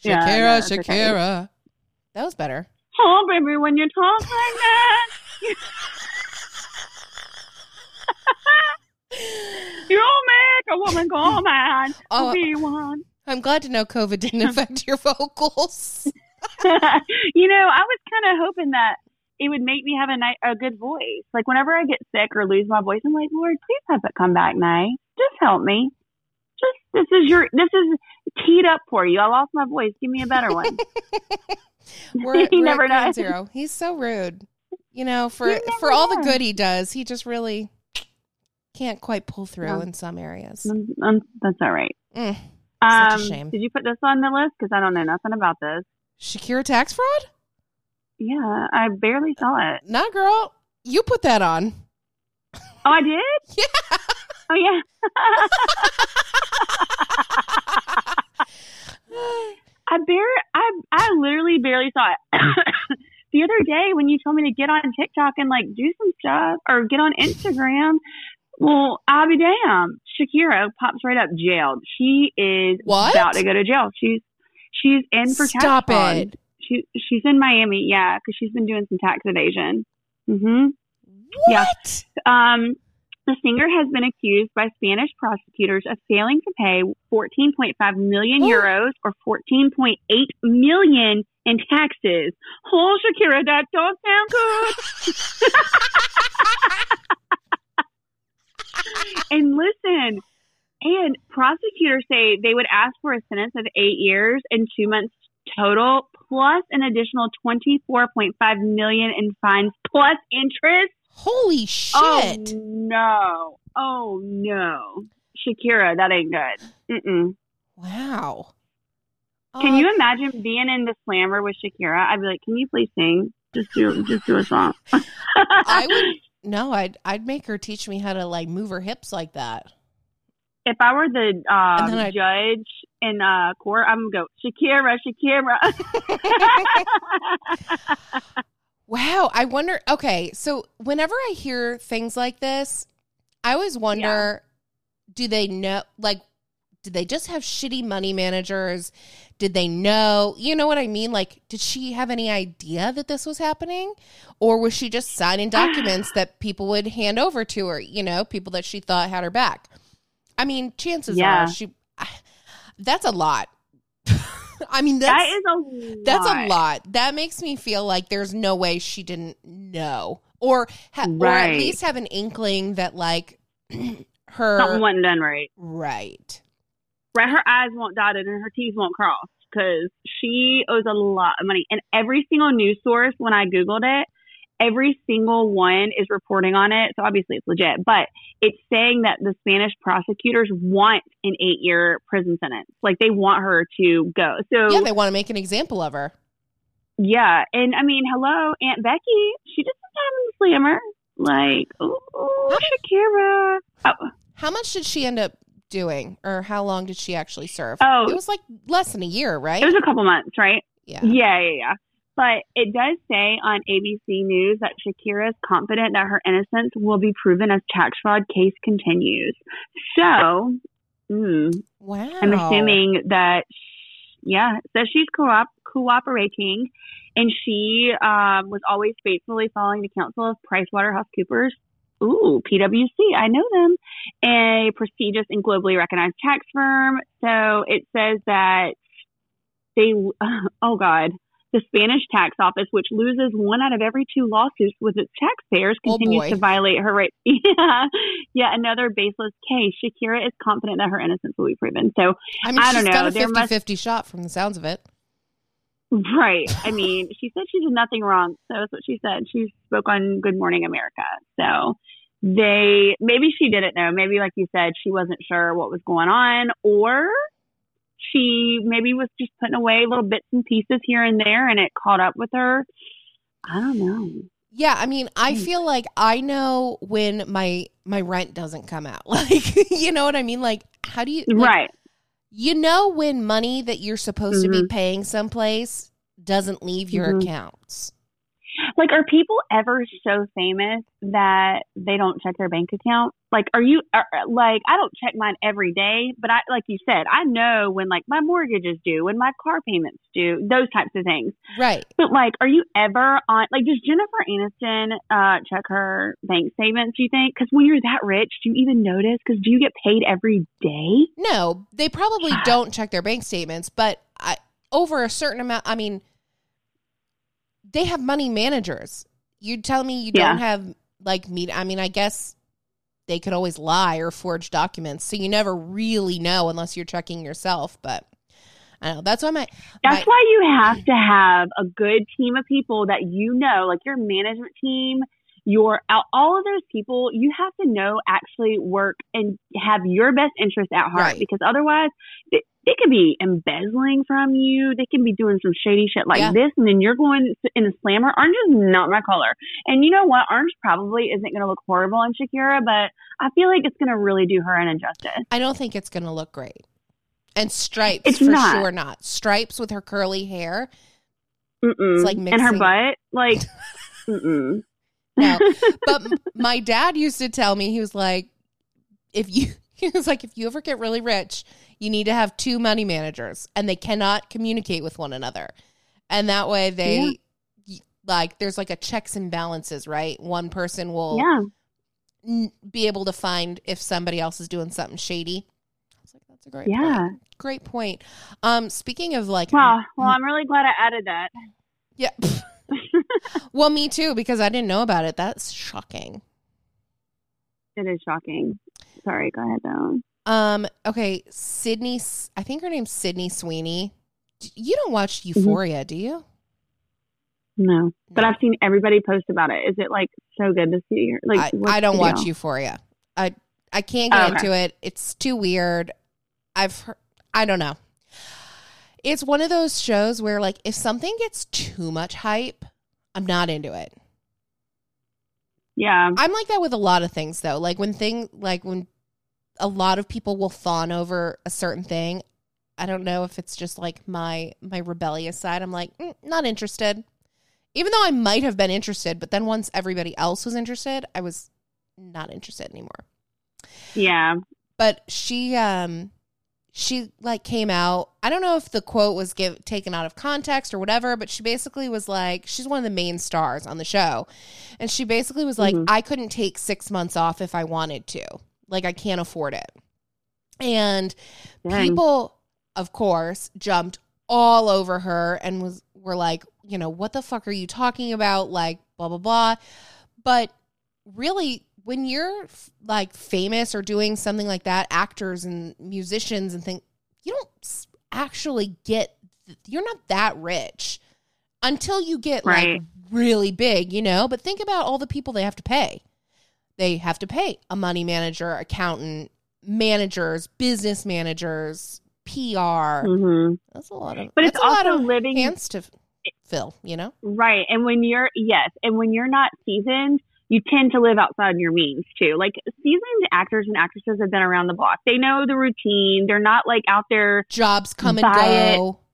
Yeah, Shakira, it's okay. Shakira. That was better. Oh, baby, when you talk like that. You'll make a woman go mad. Oh. Be one. I'm glad to know COVID didn't affect your vocals. you know, I was kind of hoping that it would make me have a nice, a good voice. Like whenever I get sick or lose my voice, I'm like, Lord, please have it come back nice. Just help me. Just this is your this is teed up for you. I lost my voice. Give me a better one. We're, You we're never ground zero. He's so rude. You know, for You for all the good he does, he just really can't quite pull through Yeah. in some areas. Um, um, that's all right. Mm. Um, Such a shame. Did you put this on the list? Because I don't know nothing about this. Shakira tax fraud? Yeah, I barely saw it. Nah, girl. You put that on. Oh, I did. Yeah. Oh yeah. I bare I I literally barely saw it. the other day when you told me to get on TikTok and like do some stuff or get on Instagram, well, I'll be damned. Shakira pops right up jailed. She is What? about to go to jail. She's she's in for tax Stop fraud. it. She she's in Miami, yeah, because she's been doing some tax evasion. hmm Yeah. Um, the singer has been accused by Spanish prosecutors of failing to pay 14.5 million euros or 14.8 million in taxes. Oh, Shakira, that don't sound good. and listen, and prosecutors say they would ask for a sentence of eight years and two months total, plus an additional 24.5 million in fines plus interest. Holy shit. Oh no! Oh no! Shakira, that ain't good. Mm-mm. Wow. Can you uh, imagine being in the slammer with Shakira? I'd be like, "Can you please sing? Just do, just do a song." I would no, I'd I'd make her teach me how to like move her hips like that. if I were the um, I'd- judge in uh, court, I'm gonna go Shakira, Shakira. Wow. I wonder okay, so whenever I hear things like this, I always wonder do they know like did they just have shitty money managers? Did they know? You know what I mean? Like, did she have any idea that this was happening? Or was she just signing documents that people would hand over to her, you know, people that she thought had her back? I mean, chances Yeah. are she that's a lot. I mean, that's that is a lot. that's a lot. That makes me feel like there's no way she didn't know, or ha- or at least have an inkling that like her Something wasn't done right. right. Right, her eyes won't dotted and her T's won't cross because she owes a lot of money. And every single news source, when I googled it, every single one is reporting on it. So obviously it's legit, but it's saying that the Spanish prosecutors want an eight-year prison sentence. Like they want her to go. So Yeah, they want to make an example of her. Yeah, and I mean, hello, Aunt Becky. She some time in the slammer. Like, ooh, Shakira. Oh, How much did she end up doing, or how long did she actually serve? Oh. it was like less than a year, right? it was a couple months, right? yeah. Yeah, yeah, yeah. But it does say on ABC News that Shakira is confident that her innocence will be proven as tax fraud case continues. So, mm, Wow. I'm assuming that, yeah, so she's co- cooperating and she um, was always faithfully following the counsel of PricewaterhouseCoopers. Ooh, PwC, I know them, a prestigious and globally recognized tax firm. So it says that they, oh God, the Spanish tax office, which loses one out of every two lawsuits with its taxpayers, Oh, continues boy. to violate her rights. yeah, yeah, another baseless case. Shakira is confident that her innocence will be proven. So I mean, I don't know. got a There 50 must- 50 shot from the sounds of it. Right. I mean, she said she did nothing wrong. So that's what she said. She spoke on Good Morning America. So they, maybe she didn't know. Maybe, like you said, she wasn't sure what was going on, or she maybe was just putting away little bits and pieces here and there and it caught up with her. I don't know. Yeah, I mean, I hmm. feel like I know when my my rent doesn't come out. Like, you know what I mean? Like, how do you like, right. You know when money that you're supposed to be Mhm. paying someplace doesn't leave your Mhm. accounts. Like, are people ever so famous that they don't check their bank account? Like, are you, are, like, I don't check mine every day, but I, like you said, I know when, like, my mortgage is due, when my car payments due, those types of things. Right. But, like, are you ever on, like, does Jennifer Aniston uh, check her bank statements, do you think? Because when you're that rich, do you even notice? Because do you get paid every day? No, they probably don't check their bank statements, but I over a certain amount, I mean they have money managers. You tell me you Yeah. don't have like me I mean, I guess they could always lie or forge documents, so you never really know unless you're checking yourself, but I don't know. That's why my That's my, why you have to have a good team of people that you know, like your management team, your all- all of those people. You have to know actually work and have your best interest at heart, Right. because otherwise, they, could be embezzling from you. They can be doing some shady shit like Yeah. this, and then you're going in a slammer. Orange is not my color, and you know what? Orange probably isn't going to look horrible on Shakira, but I feel like it's going to really do her an injustice. I don't think it's going to look great. And stripes It's for not. sure not. Stripes with her curly hair. Mm-mm. like and her butt, like, mm-mm. No. but my dad used to tell me he was like if you he was like if you ever get really rich you need to have two money managers and they cannot communicate with one another and that way they y- like there's like a checks and balances right one person will yeah. n- be able to find if somebody else is doing something shady i was like that's a great Yeah. point. great point um speaking of like Wow. Well, I'm really glad I added that. yeah well me too because i didn't know about it that's shocking It is shocking. Sorry, go ahead though. Um. Okay. Sydney. I think her name's Sydney Sweeney. You don't watch Mm-hmm. Euphoria, do you? No, but I've seen everybody post about it. Is it like so good to see? her? Like, I, I don't watch? Euphoria. I I can't get Oh, okay. into it. It's too weird. I've heard, I don't know. It's one of those shows where like if something gets too much hype, I'm not into it. Yeah, I'm like that with a lot of things though. Like when thing like when a lot of people will fawn over a certain thing. I don't know if it's just like my my rebellious side. I'm like, mm, not interested. Even though I might have been interested, but then once everybody else was interested, I was not interested anymore. yeah. But she um she like came out. I don't know if the quote was give, taken out of context or whatever, but she basically was like, she's one of the main stars on the show. And she basically was like, Mhm. I couldn't take six months off if I wanted to. Like, I can't afford it. And Dang. people, of course, jumped all over her and was were like, you know, what the fuck are you talking about? Like, blah, blah, blah. But really, when you're f- like famous or doing something like that, actors and musicians and things, you don't s- actually get, you're not that rich until you get like really big, you know? But think about all the people they have to pay. They have to pay a money manager, accountant, managers, business managers, PR. hmm That's a lot of, But it's a lot also of living hands to fill, you know? right. And when you're yes, and when you're not seasoned, you tend to live outside your means too. Like seasoned actors and actresses have been around the block. They know the routine. They're not like out there Jobs come and go. it.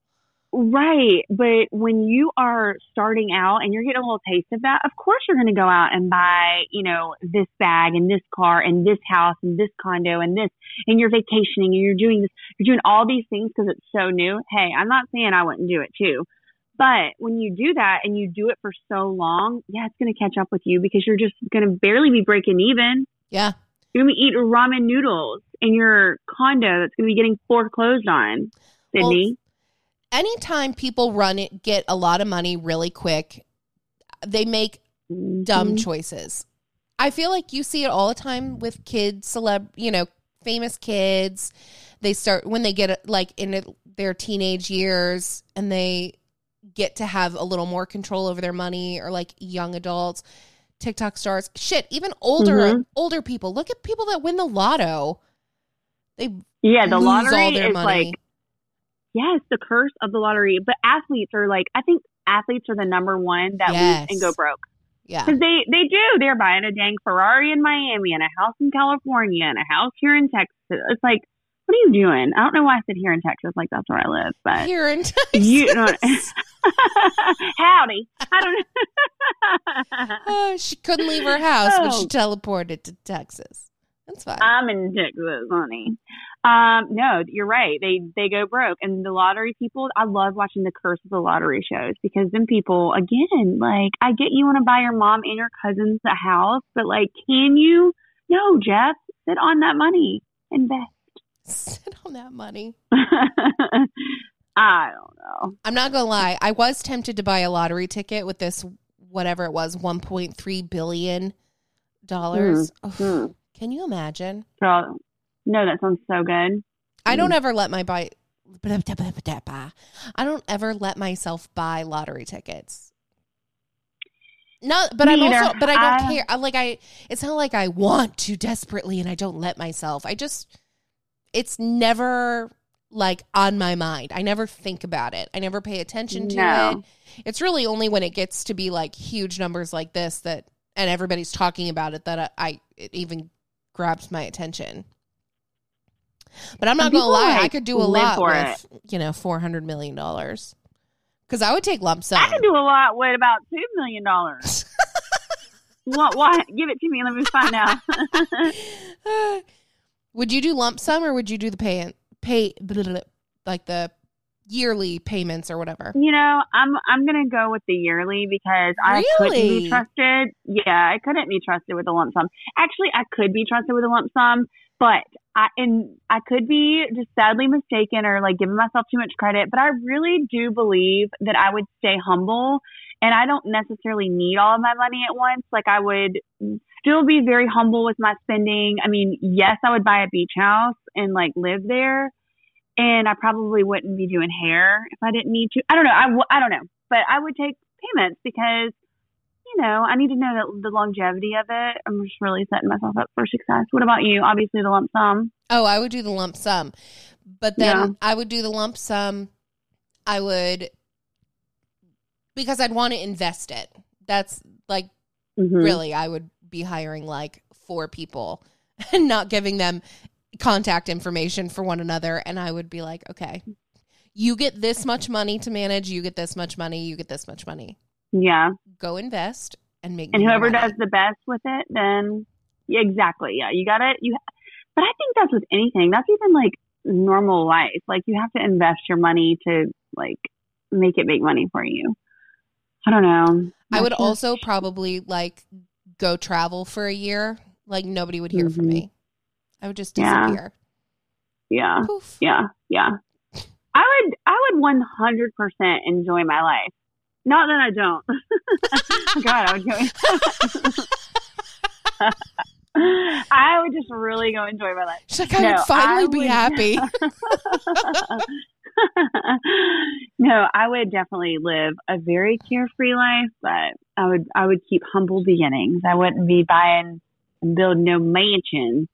Right. But when you are starting out and you're getting a little taste of that, of course you're going to go out and buy, you know, this bag and this car and this house and this condo and this, and you're vacationing and you're doing this, you're doing all these things because it's so new. Hey, I'm not saying I wouldn't do it too. But when you do that and you do it for so long, yeah, it's going to catch up with you because you're just going to barely be breaking even. Yeah. You're going to be eating ramen noodles in your condo that's going to be getting foreclosed on, Well, Sydney. Anytime people run it, get a lot of money really quick, they make dumb Mhm. choices. I feel like you see it all the time with kids, celeb, you know, famous kids. They start when they get like in it- their teenage years and they get to have a little more control over their money or like young adults, TikTok stars, shit, even older Mhm. older people. Look at people that win the lotto. They Yeah, the lottery all their is money. like yes, the curse of the lottery. But athletes are like I think athletes are the number one that Yes. lose and go broke yeah. because they they do. They're buying a dang Ferrari in Miami and a house in California and a house here in Texas. It's like, what are you doing? I don't know why I said here in Texas, like that's where I live, but Here in Texas. you know, howdy. I don't know. Oh, she couldn't leave her house, but she Oh. teleported to Texas. That's fine. I'm in Texas, honey. Um, no, you're right. They they go broke, and the lottery people. I love watching the curse of the lottery shows because then people, again, like I get you want to buy your mom and your cousins a house, but like, can you? No, Jeff, sit on that money, invest. Sit on that money. I don't know. I'm not gonna lie. I was tempted to buy a lottery ticket with this whatever it was, 1.3 billion dollars. Hmm. Can you imagine? No, that sounds so good. I don't mm. ever let my buy. I don't ever let myself buy lottery tickets. Not, but Me I'm either. also, but I don't I- care. I, like I, it's not like I want to desperately, and I don't let myself. I just, it's never like on my mind. I never think about it. I never pay attention to No. it. It's really only when it gets to be like huge numbers like this that, and everybody's talking about it that I, I it even grabs my attention. But I'm not gonna lie, I could do a lot for with you know four hundred million dollars. Because I would take lump sum. I could do a lot with about two million dollars. what? Why? Give it to me. Let me find out. would you do lump sum or would you do the pay pay like the yearly payments or whatever? You know, I'm I'm gonna go with the yearly because I couldn't be trusted. Yeah, I couldn't be trusted with a lump sum. Actually, I could be trusted with a lump sum, but I and I could be just sadly mistaken or like giving myself too much credit. But I really do believe that I would stay humble, and I don't necessarily need all of my money at once. Like I would still be very humble with my spending. I mean, yes, I would buy a beach house and like live there and I probably wouldn't be doing hair if I didn't need to. I don't know. I, w- I don't know, but I would take payments because you know I need to know the, the longevity of it. I'm just really setting myself up for success. What about you? Obviously, the lump sum. Oh, I would do the lump sum. But then Yeah. I would do the lump sum. I would because I'd want to invest it. That's like Mm-hmm. really I would be hiring like four people and not giving them contact information for one another and I would be like, "Okay. You get this much money to manage, you get this much money, you get this much money. Yeah, Go invest and make and whoever money." does the best with it, then yeah, exactly. Yeah, you got it. You, but I think that's with anything. That's even like normal life. Like you have to invest your money to like make it make money for you. I don't know. I would also probably like go travel for a year. Like nobody would hear from Mhm. me. I would just Yeah. disappear. yeah. Poof. Yeah, yeah. I would I would one hundred percent enjoy my life. Not that I don't. God, I would go I would just really go enjoy my life. She's like, I No, would finally I be would- happy. no, I would definitely live a very carefree life, but I would I would keep humble beginnings. I wouldn't be buying and building no mansion.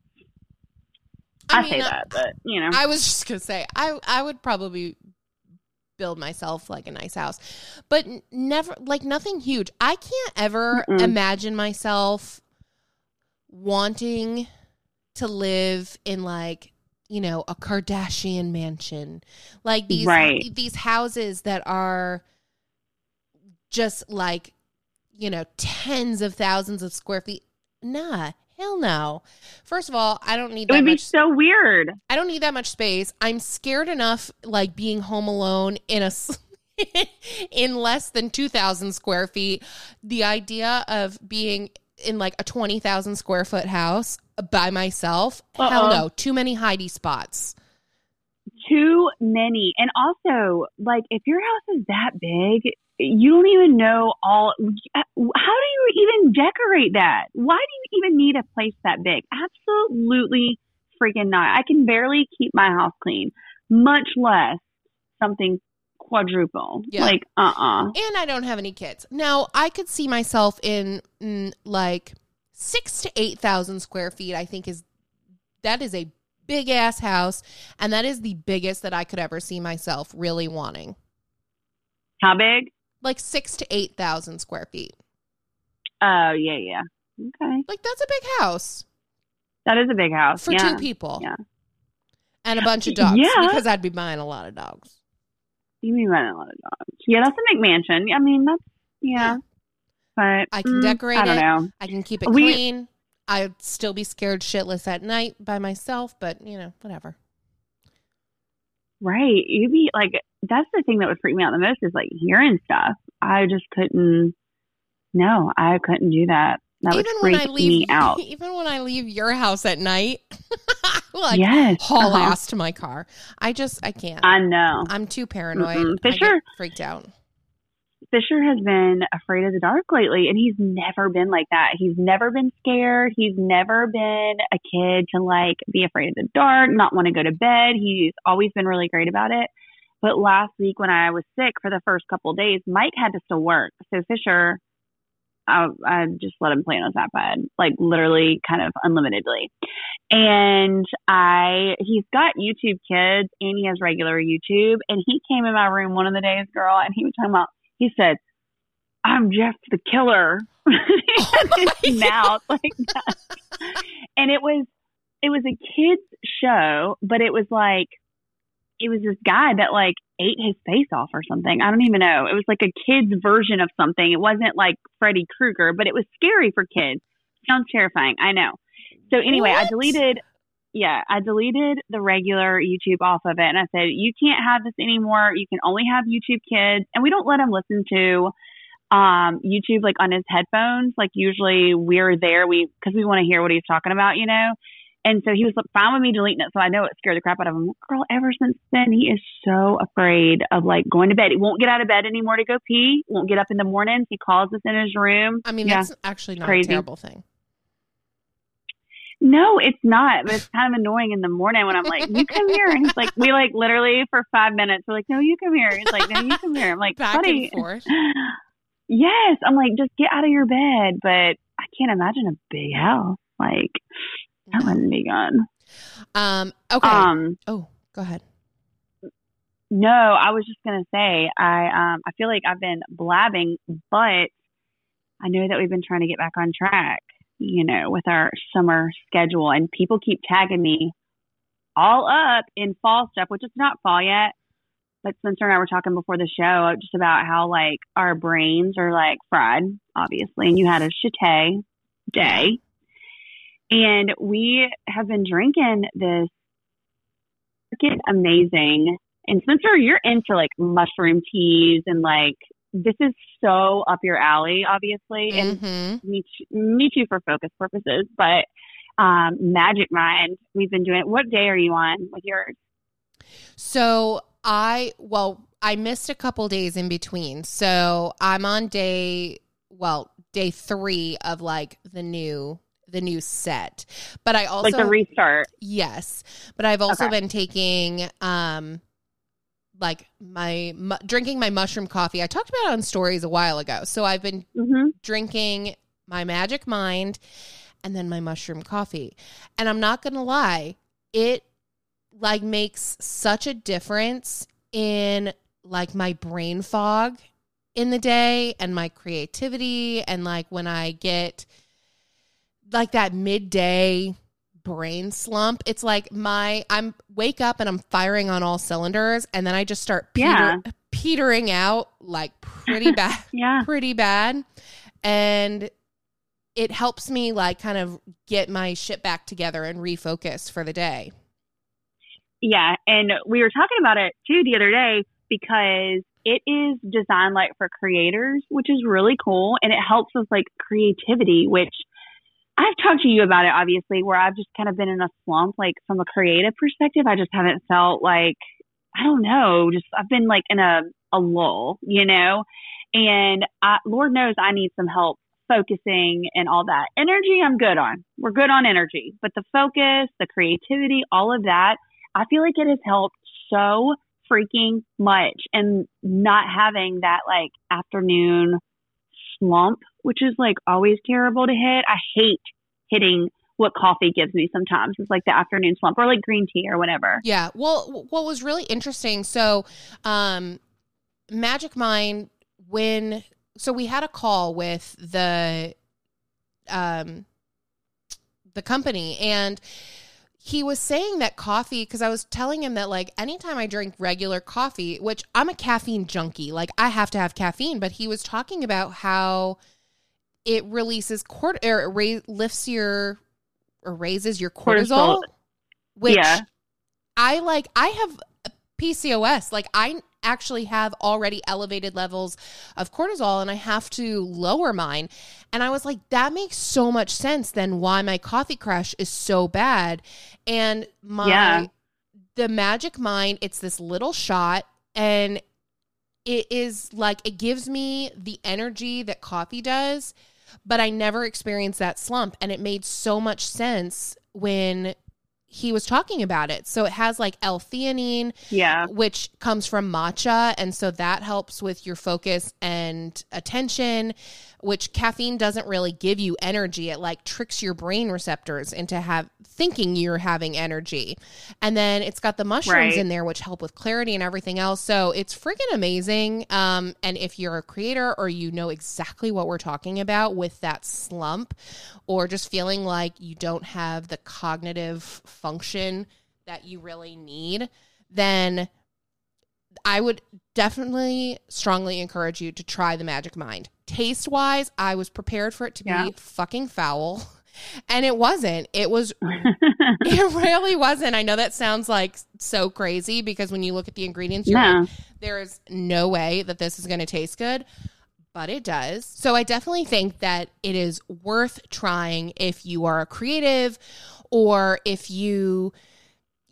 I, say mean, that, but you know. I was just gonna say I I would probably build myself like a nice house, but never like nothing huge. I can't ever Mm-mm. imagine myself wanting to live in like you know a Kardashian mansion, like these Right. these houses that are just like you know tens of thousands of square feet. Nah, hell no. First of all, I don't need it that would be much so weird. I don't need that much space. I'm scared enough, like being home alone in a in less than two thousand square feet. The idea of being in like a twenty thousand square foot house by myself, hell Uh-uh. no, too many hidey spots. too many. And also, like, if your house is that big, you don't even know all. How do you even decorate that? Why do you even need a place that big? Absolutely freaking not. I can barely keep my house clean, much less something quadruple. Yeah. Like, uh uh and I don't have any kids. Now, I could see myself in mm, like six to 8,000 square feet, I think is that is a big ass house. And that is the biggest that I could ever see myself really wanting. How big? Like six to 8,000 square feet. Oh, yeah, yeah. Okay. Like that's a big house That is a big house. for yeah. two people. Yeah. And a bunch of dogs. Yeah. Because I'd be buying a lot of dogs. You mean running a lot of dogs. Yeah, that's a McMansion. I mean, that's, yeah. But I can mm, decorate I don't it. know. I can keep it We- clean. I'd still be scared shitless at night by myself, but you know, whatever. Right. You'd be like, that's the thing that would freak me out the most is like hearing stuff. I just couldn't, no, I couldn't do that. That would even when freak I leave, me out. even when I leave your house at night, like yes. haul uh-huh. ass to my car. I just I can't. I know. I'm too paranoid. Mm-mm. I get freaked out. Fisher has been afraid of the dark lately, and he's never been like that. He's never been scared. He's never been a kid to like be afraid of the dark, not want to go to bed. He's always been really great about it. But last week when I was sick for the first couple days, Mike had to still work. So Fisher, I, I just let him play on his iPad, like literally kind of unlimitedly. And I, he's got YouTube Kids and he has regular YouTube. And he came in my room one of the days, girl, and he was talking about, he said, I'm Jeff the Killer. his mouth like that. And it was, it was a kid's show, but it was like, it was this guy that like ate his face off or something. I don't even know. It was like a kid's version of something. It wasn't like Freddy Krueger, but it was scary for kids. Sounds terrifying. I know. So anyway, I deleted yeah, I deleted the regular YouTube off of it and I said, You can't have this anymore. You can only have YouTube kids and we don't let him listen to um YouTube like on his headphones. Like usually we're there we because we want to hear what he's talking about, you know. And so he was fine with me deleting it, so I know it scared the crap out of him. Girl, ever since then, he is so afraid of like going to bed. He won't get out of bed anymore to go pee. Won't get up in the mornings. He calls us in his room. I mean, Yeah. that's actually not Crazy. a terrible thing. No, it's not. But it's kind of annoying in the morning when I'm like, "You come here," and he's like, "We like literally for five minutes. We're like, no, you come here." He's like, "No, you come here." I'm like, Back "Buddy." Yes, I'm like, just get out of your bed. But I can't imagine a big house. Like that wouldn't be good. Um. Okay. Um, oh, go ahead. no, I was just gonna say, I um, I feel like I've been blabbing, but I know that we've been trying to get back on track. You know, with our summer schedule, and people keep tagging me all up in fall stuff, which is not fall yet. But Spencer and I were talking before the show just about how like our brains are like fried, obviously. And you had a chate day. And we have been drinking this freaking amazing. And Spencer, you're into like mushroom teas and like this is so up your alley, obviously. And hmm me, t- me too for focus purposes. But um, Magic Mind, we've been doing. it. What day are you on with yours? So I well, I missed a couple days in between. So I'm on day well, day three of like the new the new set. But I also like the restart. yes, but I've also Okay. been taking um like my mu- drinking my mushroom coffee. I talked about it on stories a while ago. So I've been hmm drinking my magic mind and then my mushroom coffee. And I'm not going to lie, it like makes such a difference in like my brain fog in the day and my creativity and like when I get like that midday brain slump it's like my i'm wake up and i'm firing on all cylinders and then i just start peter, Yeah. petering out like pretty bad Yeah. pretty bad and it helps me like kind of get my shit back together and refocus for the day Yeah. And we were talking about it too the other day because it is designed like for creators, which is really cool. And it helps with like creativity, which I've talked to you about it, obviously, where I've just kind of been in a slump, like from a creative perspective. I just haven't felt like, I don't know, just I've been like in a, a lull, you know? And I, Lord knows I need some help focusing and all that. Energy, I'm good on. We're good on energy. But the focus, the creativity, all of that, I feel like it has helped so freaking much. And not having that like afternoon slump, which is like always terrible to hit. I hate hitting what coffee gives me sometimes. It's like the afternoon slump or like green tea or whatever. Yeah. Well, what was really interesting, so um Magic Mind when so we had a call with the um the company and he was saying that coffee because I was telling him that like anytime I drink regular coffee, which I'm a caffeine junkie, like I have to have caffeine, but he was talking about how it releases cort or it ra- lifts your or raises your cortisol, Cortisol. which Yeah. I like I have PCOS. Like I actually have already elevated levels of cortisol and I have to lower mine. And I was like that makes so much sense then why my coffee crash is so bad. And my Yeah. the magic mind, it's this little shot and it is like it gives me the energy that coffee does, but I never experienced that slump. And it made so much sense when he was talking about it. So it has like L-theanine, Yeah. which comes from matcha. And so that helps with your focus and attention, which caffeine doesn't really give you energy. It like tricks your brain receptors into have thinking you're having energy. And then it's got the mushrooms Right. in there, which help with clarity and everything else. So it's freaking amazing. Um, and if you're a creator or you know exactly what we're talking about with that slump or just feeling like you don't have the cognitive function that you really need, then I would definitely strongly encourage you to try the Magic Mind. Taste wise, I was prepared for it to Yeah. be fucking foul. And it wasn't. It was it really wasn't. I know that sounds like so crazy because when you look at the ingredients, you're no. like, there is no way that this is going to taste good, but it does. So I definitely think that it is worth trying if you are a creative or if you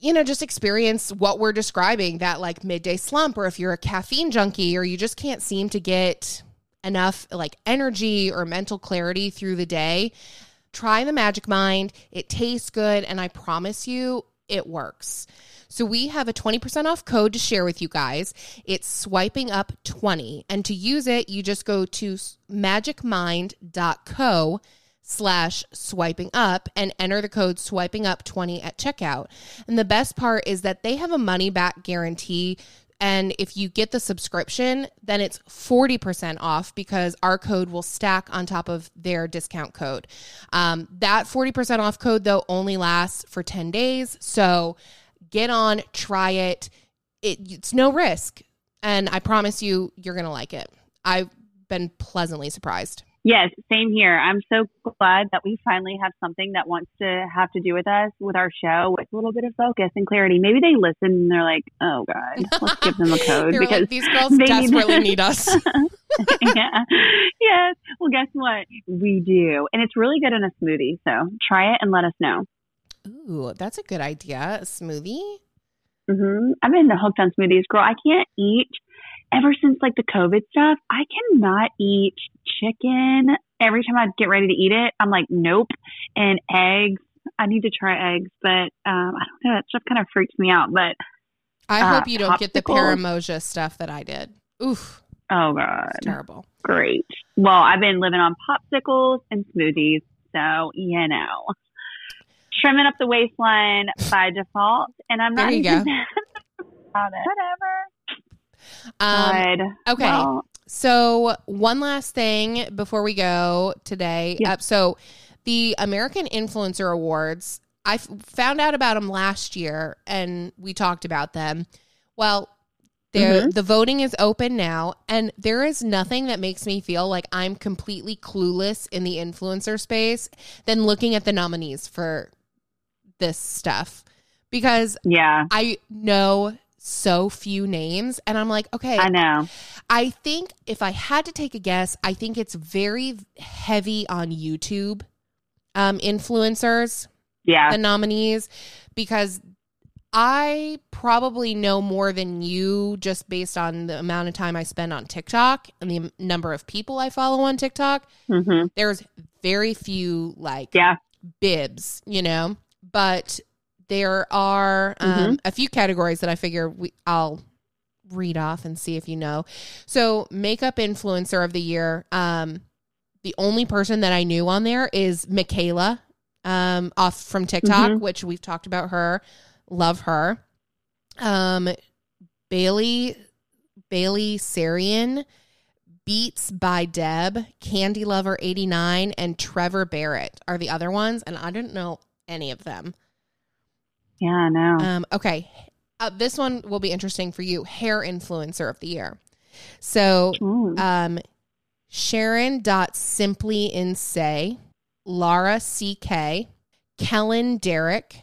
you know just experience what we're describing that like midday slump or if you're a caffeine junkie or you just can't seem to get enough like energy or mental clarity through the day try the magic mind it tastes good and i promise you it works so we have a 20% off code to share with you guys. It's swiping up 20. And to use it, you just go to magicmind.co slash swiping up and enter the code swiping up 20 at checkout. And the best part is that they have a money back guarantee. And if you get the subscription, then it's 40% off because our code will stack on top of their discount code. Um, that 40% off code, though, only lasts for 10 days. So get on, try it. it it's no risk. And I promise you, you're going to like it. I've been pleasantly surprised. Yes, same here. I'm so glad that we finally have something that wants to have to do with us, with our show, with a little bit of focus and clarity. Maybe they listen and they're like, "Oh God, let's give them a code because like, these girls they desperately need us. yeah. Yes. Well, guess what? We do, and it's really good in a smoothie. So try it and let us know. Ooh, that's a good idea. A smoothie? hmm I've been hooked on smoothies, girl. I can't eat ever since like the COVID stuff. I cannot eat chicken. Every time I get ready to eat it, I'm like, nope. And eggs. I need to try eggs, but um, I don't know. That stuff kind of freaks me out. But I Uh, hope you don't get the popsicles. parosmia stuff that I did. Oof, oh god, it's terrible. great. Well, I've been living on popsicles and smoothies, so you know, trimming up the waistline by default, and I'm not There you even go. about it. Whatever. Um, Good. okay. Well, So, one last thing before we go today. Yeah. Uh, so, the American Influencer Awards, I f- found out about them last year and we talked about them. Well, Mhm. the voting is open now, and there is nothing that makes me feel like I'm completely clueless in the influencer space than looking at the nominees for this stuff because yeah, I know so few names, and I'm like, okay, I know. I think if I had to take a guess, I think it's very heavy on YouTube um, influencers, Yeah, the nominees, because I probably know more than you just based on the amount of time I spend on TikTok and the number of people I follow on TikTok. hmm There's very few like yeah, bibs, you know, but there are um, Mm-hmm. a few categories that I figure we, I'll read off and see if you know. So, makeup influencer of the year. Um, the only person that I knew on there is Mikayla, um, off from TikTok, Mhm. which we've talked about her. Love her. Um, Bailey Bailey Sarian, Beats by Deb, Candy Lover 89, and Trevor Barrett are the other ones. And I didn't know any of them. Yeah, I know. Um, okay. Uh, this one will be interesting for you. Hair influencer of the year. So Mm. um, Sharon dot simply in say, Laura CK, Kellen Derrick,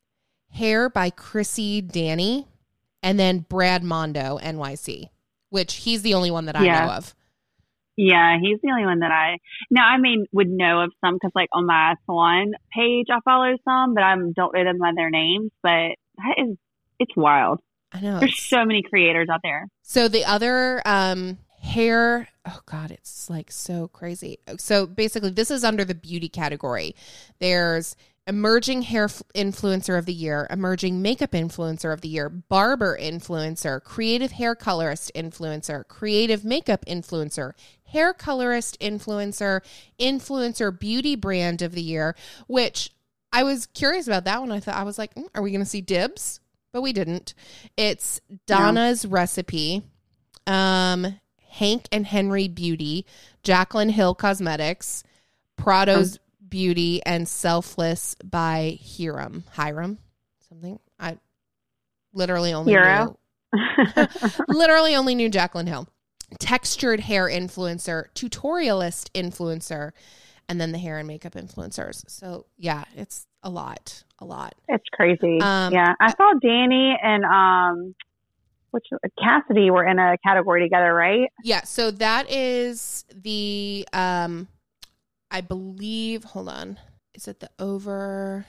Hair by Chrissy Danny, and then Brad Mondo NYC, which he's the only one that I Yeah. know of. Yeah, he's the only one that I now. I mean, would know of some because, like, on my salon page, I follow some, but I don't know them by their names. But that is, it's wild. I know. There's so many creators out there. So the other um hair oh god it's like so crazy. So basically this is under the beauty category. There's emerging hair influencer of the year, emerging makeup influencer of the year, barber influencer, creative hair colorist influencer, creative makeup influencer, hair colorist influencer, influencer beauty brand of the year, which I was curious about that one. I thought I was like, "Mm, are we going to see dibs? But we didn't. It's Donna's recipe, um, Hank and Henry Beauty, Jaclyn Hill Cosmetics, Prado's Beauty, and Selfless by Hyram. Hyram, something I literally only Hero. knew literally only knew Jaclyn Hill. Textured hair influencer, tutorialist influencer, and then the hair and makeup influencers. So yeah, it's a lot, a lot. it's crazy. Um, yeah, I saw Danny and um, which Cassidy were in a category together, right? Yeah, so that is the um I believe hold on. Is it the over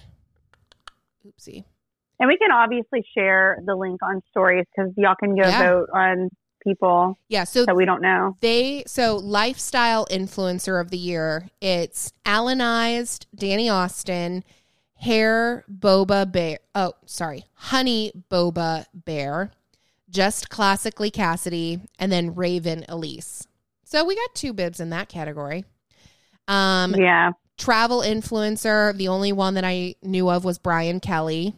oopsie. And we can obviously share the link on stories because y'all can go Yeah. vote on people Yeah, so that we don't know. they so lifestyle influencer of the year, it's Alanized, Danny Austin, Hair Boba Bear. Oh, sorry. Honey Boba Bear, Just Classically Cassidy, and then Raven Elise. So we got two bibs in that category. Um yeah, travel influencer. The only one that I knew of was Brian Kelly.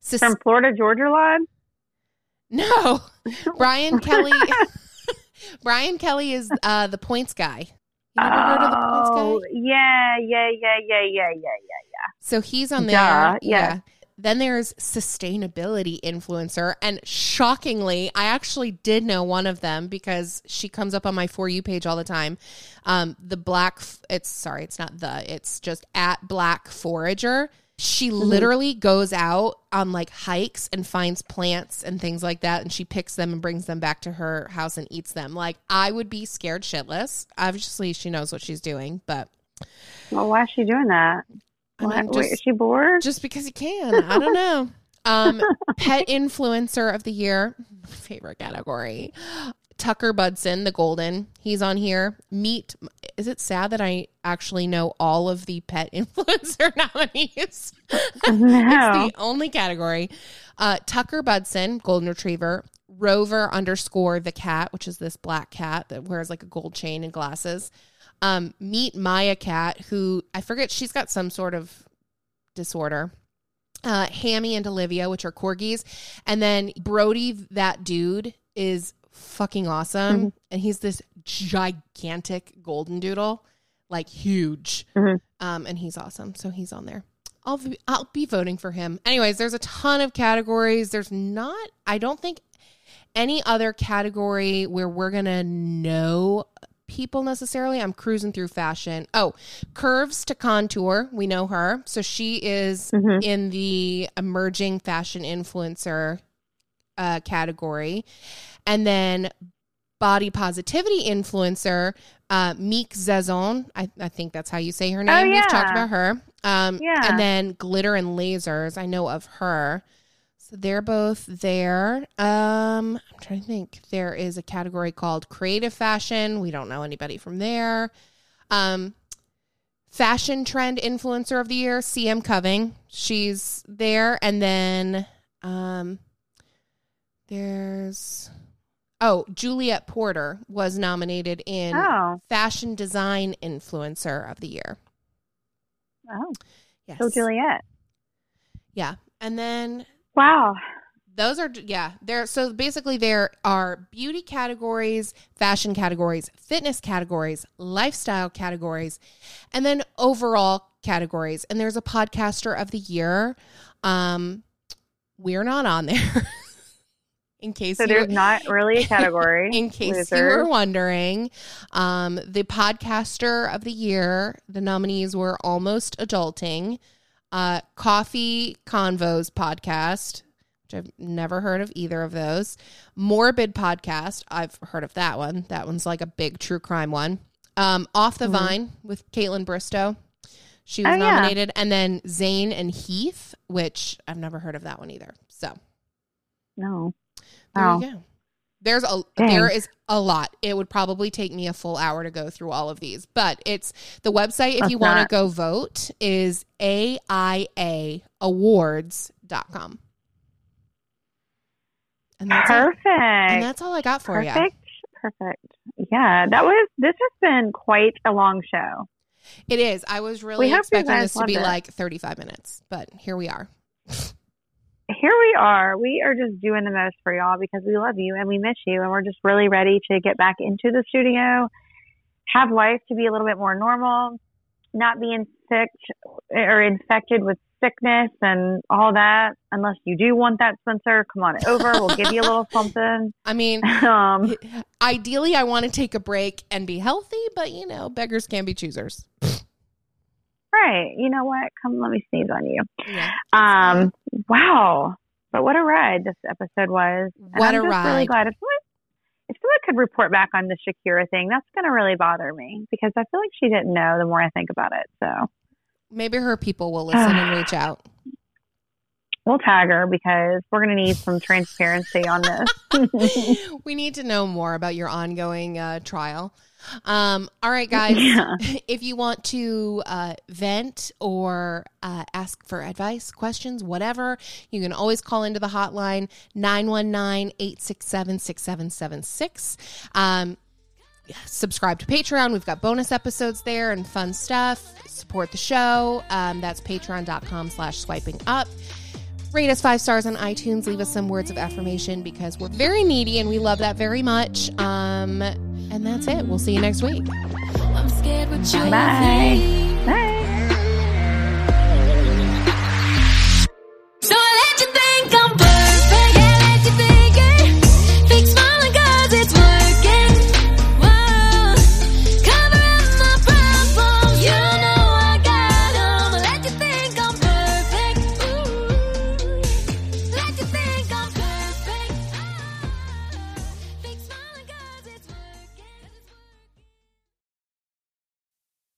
Sus- from Florida Georgia line. no, Brian Kelly. Brian Kelly is uh, the points guy. You never heard of the points Oh, guy? yeah, yeah, yeah, yeah, yeah, yeah, yeah. So he's on Duh, there. yeah. Then there's sustainability influencer. And shockingly, I actually did know one of them because she comes up on my For You page all the time. Um, the Black, it's sorry, it's not the, it's just at Black Forager. She Mm-hmm. literally goes out on like hikes and finds plants and things like that. And she picks them and brings them back to her house and eats them. Like, I would be scared shitless. Obviously, she knows what she's doing, but Well, why is she doing that? Why, mean, wait, just- is she bored? just because you can. I don't know. Um, pet influencer of the year, favorite category. Tucker Budzyn, the golden. He's on here. Meet. Is it sad that I actually know all of the pet influencer nominees? no. It's the only category. Uh, Tucker Budzyn, golden retriever. Rover underscore the cat, which is this black cat that wears like a gold chain and glasses. Um, meet Maya Cat, who I forget she's got some sort of disorder. Uh, Hammy and Olivia, which are corgis, and then Brody, that dude, is fucking awesome, and he's this gigantic golden doodle, like huge, Mhm. um, and he's awesome. So he's on there. I'll be, I'll be voting for him. Anyways, there's a ton of categories. There's not, I don't think any other category where we're gonna know people necessarily. I'm cruising through fashion. Oh, curves to contour. We know her, so she is Mhm. in the emerging fashion influencer uh, category, and then body positivity influencer uh, Mik Zazon. I, I think that's how you say her name. We've talked about her. Um, Yeah. And then glitter and lasers. I know of her. So they're both there. Um, I'm trying to think. There is a category called creative fashion. We don't know anybody from there. Um, fashion trend influencer of the year, CM Coving. She's there. And then um, there's Oh, Juliet Porter was nominated in Oh, Fashion Design Influencer of the Year. oh, Yes. so Juliet. Yeah. And then Wow. those are yeah there so basically there are beauty categories fashion categories fitness categories lifestyle categories and then overall categories and there's a podcaster of the year um we're not on there in case So there's not really a category. in case you were wondering um the podcaster of the year the nominees were almost adulting uh coffee convos podcast which I've never heard of either of those. Morbid podcast, I've heard of that one. That one's like a big true crime one. Um, Off the Mhm. Vine with Kaitlyn Bristowe. She was Oh, yeah. nominated. And then Zane and Heath, which I've never heard of that one either. So No. There Wow. you go. There's a Dang. there is a lot. It would probably take me a full hour to go through all of these. But it's the website if That's you want to go vote is AIAawards.com. And that's. Perfect. And that's all I got for you. Perfect. Perfect. Yeah, that was. This has been quite a long show. It is. I was really expecting this to be it. like 35 minutes, but here we are. Here we are. We are just doing the most for y'all because we love you and we miss you, and we're just really ready to get back into the studio, have life to be a little bit more normal, not being sick or infected with sickness and all that. Unless you do want that, Spencer, come on over. We'll give you a little something. I mean, Um, ideally, I want to take a break and be healthy, but you know, beggars can be choosers. right. You know what? Come, let me sneeze on you. Yeah. Um, wow. But what a ride this episode was. And What I'm a just really glad if someone, if someone could report back on the Shakira thing, that's going to really bother me because I feel like she didn't know the more I think about it. So Maybe her people will listen and reach out. We'll tag her because we're going to need some transparency on this. we need to know more about your ongoing uh, trial. Um, all right, guys. Yeah. If you want to uh, vent or uh, ask for advice, questions, whatever, you can always call into the hotline 919 867 6776. Um, subscribe to Patreon. We've got bonus episodes there and fun stuff. Support the show. Um, that's patreon.com slash swiping up. Rate us five stars on iTunes. Leave us some words of affirmation because we're very needy and we love that very much. Um, and that's it. We'll see you next week. I'm scared what you Bye. Bye.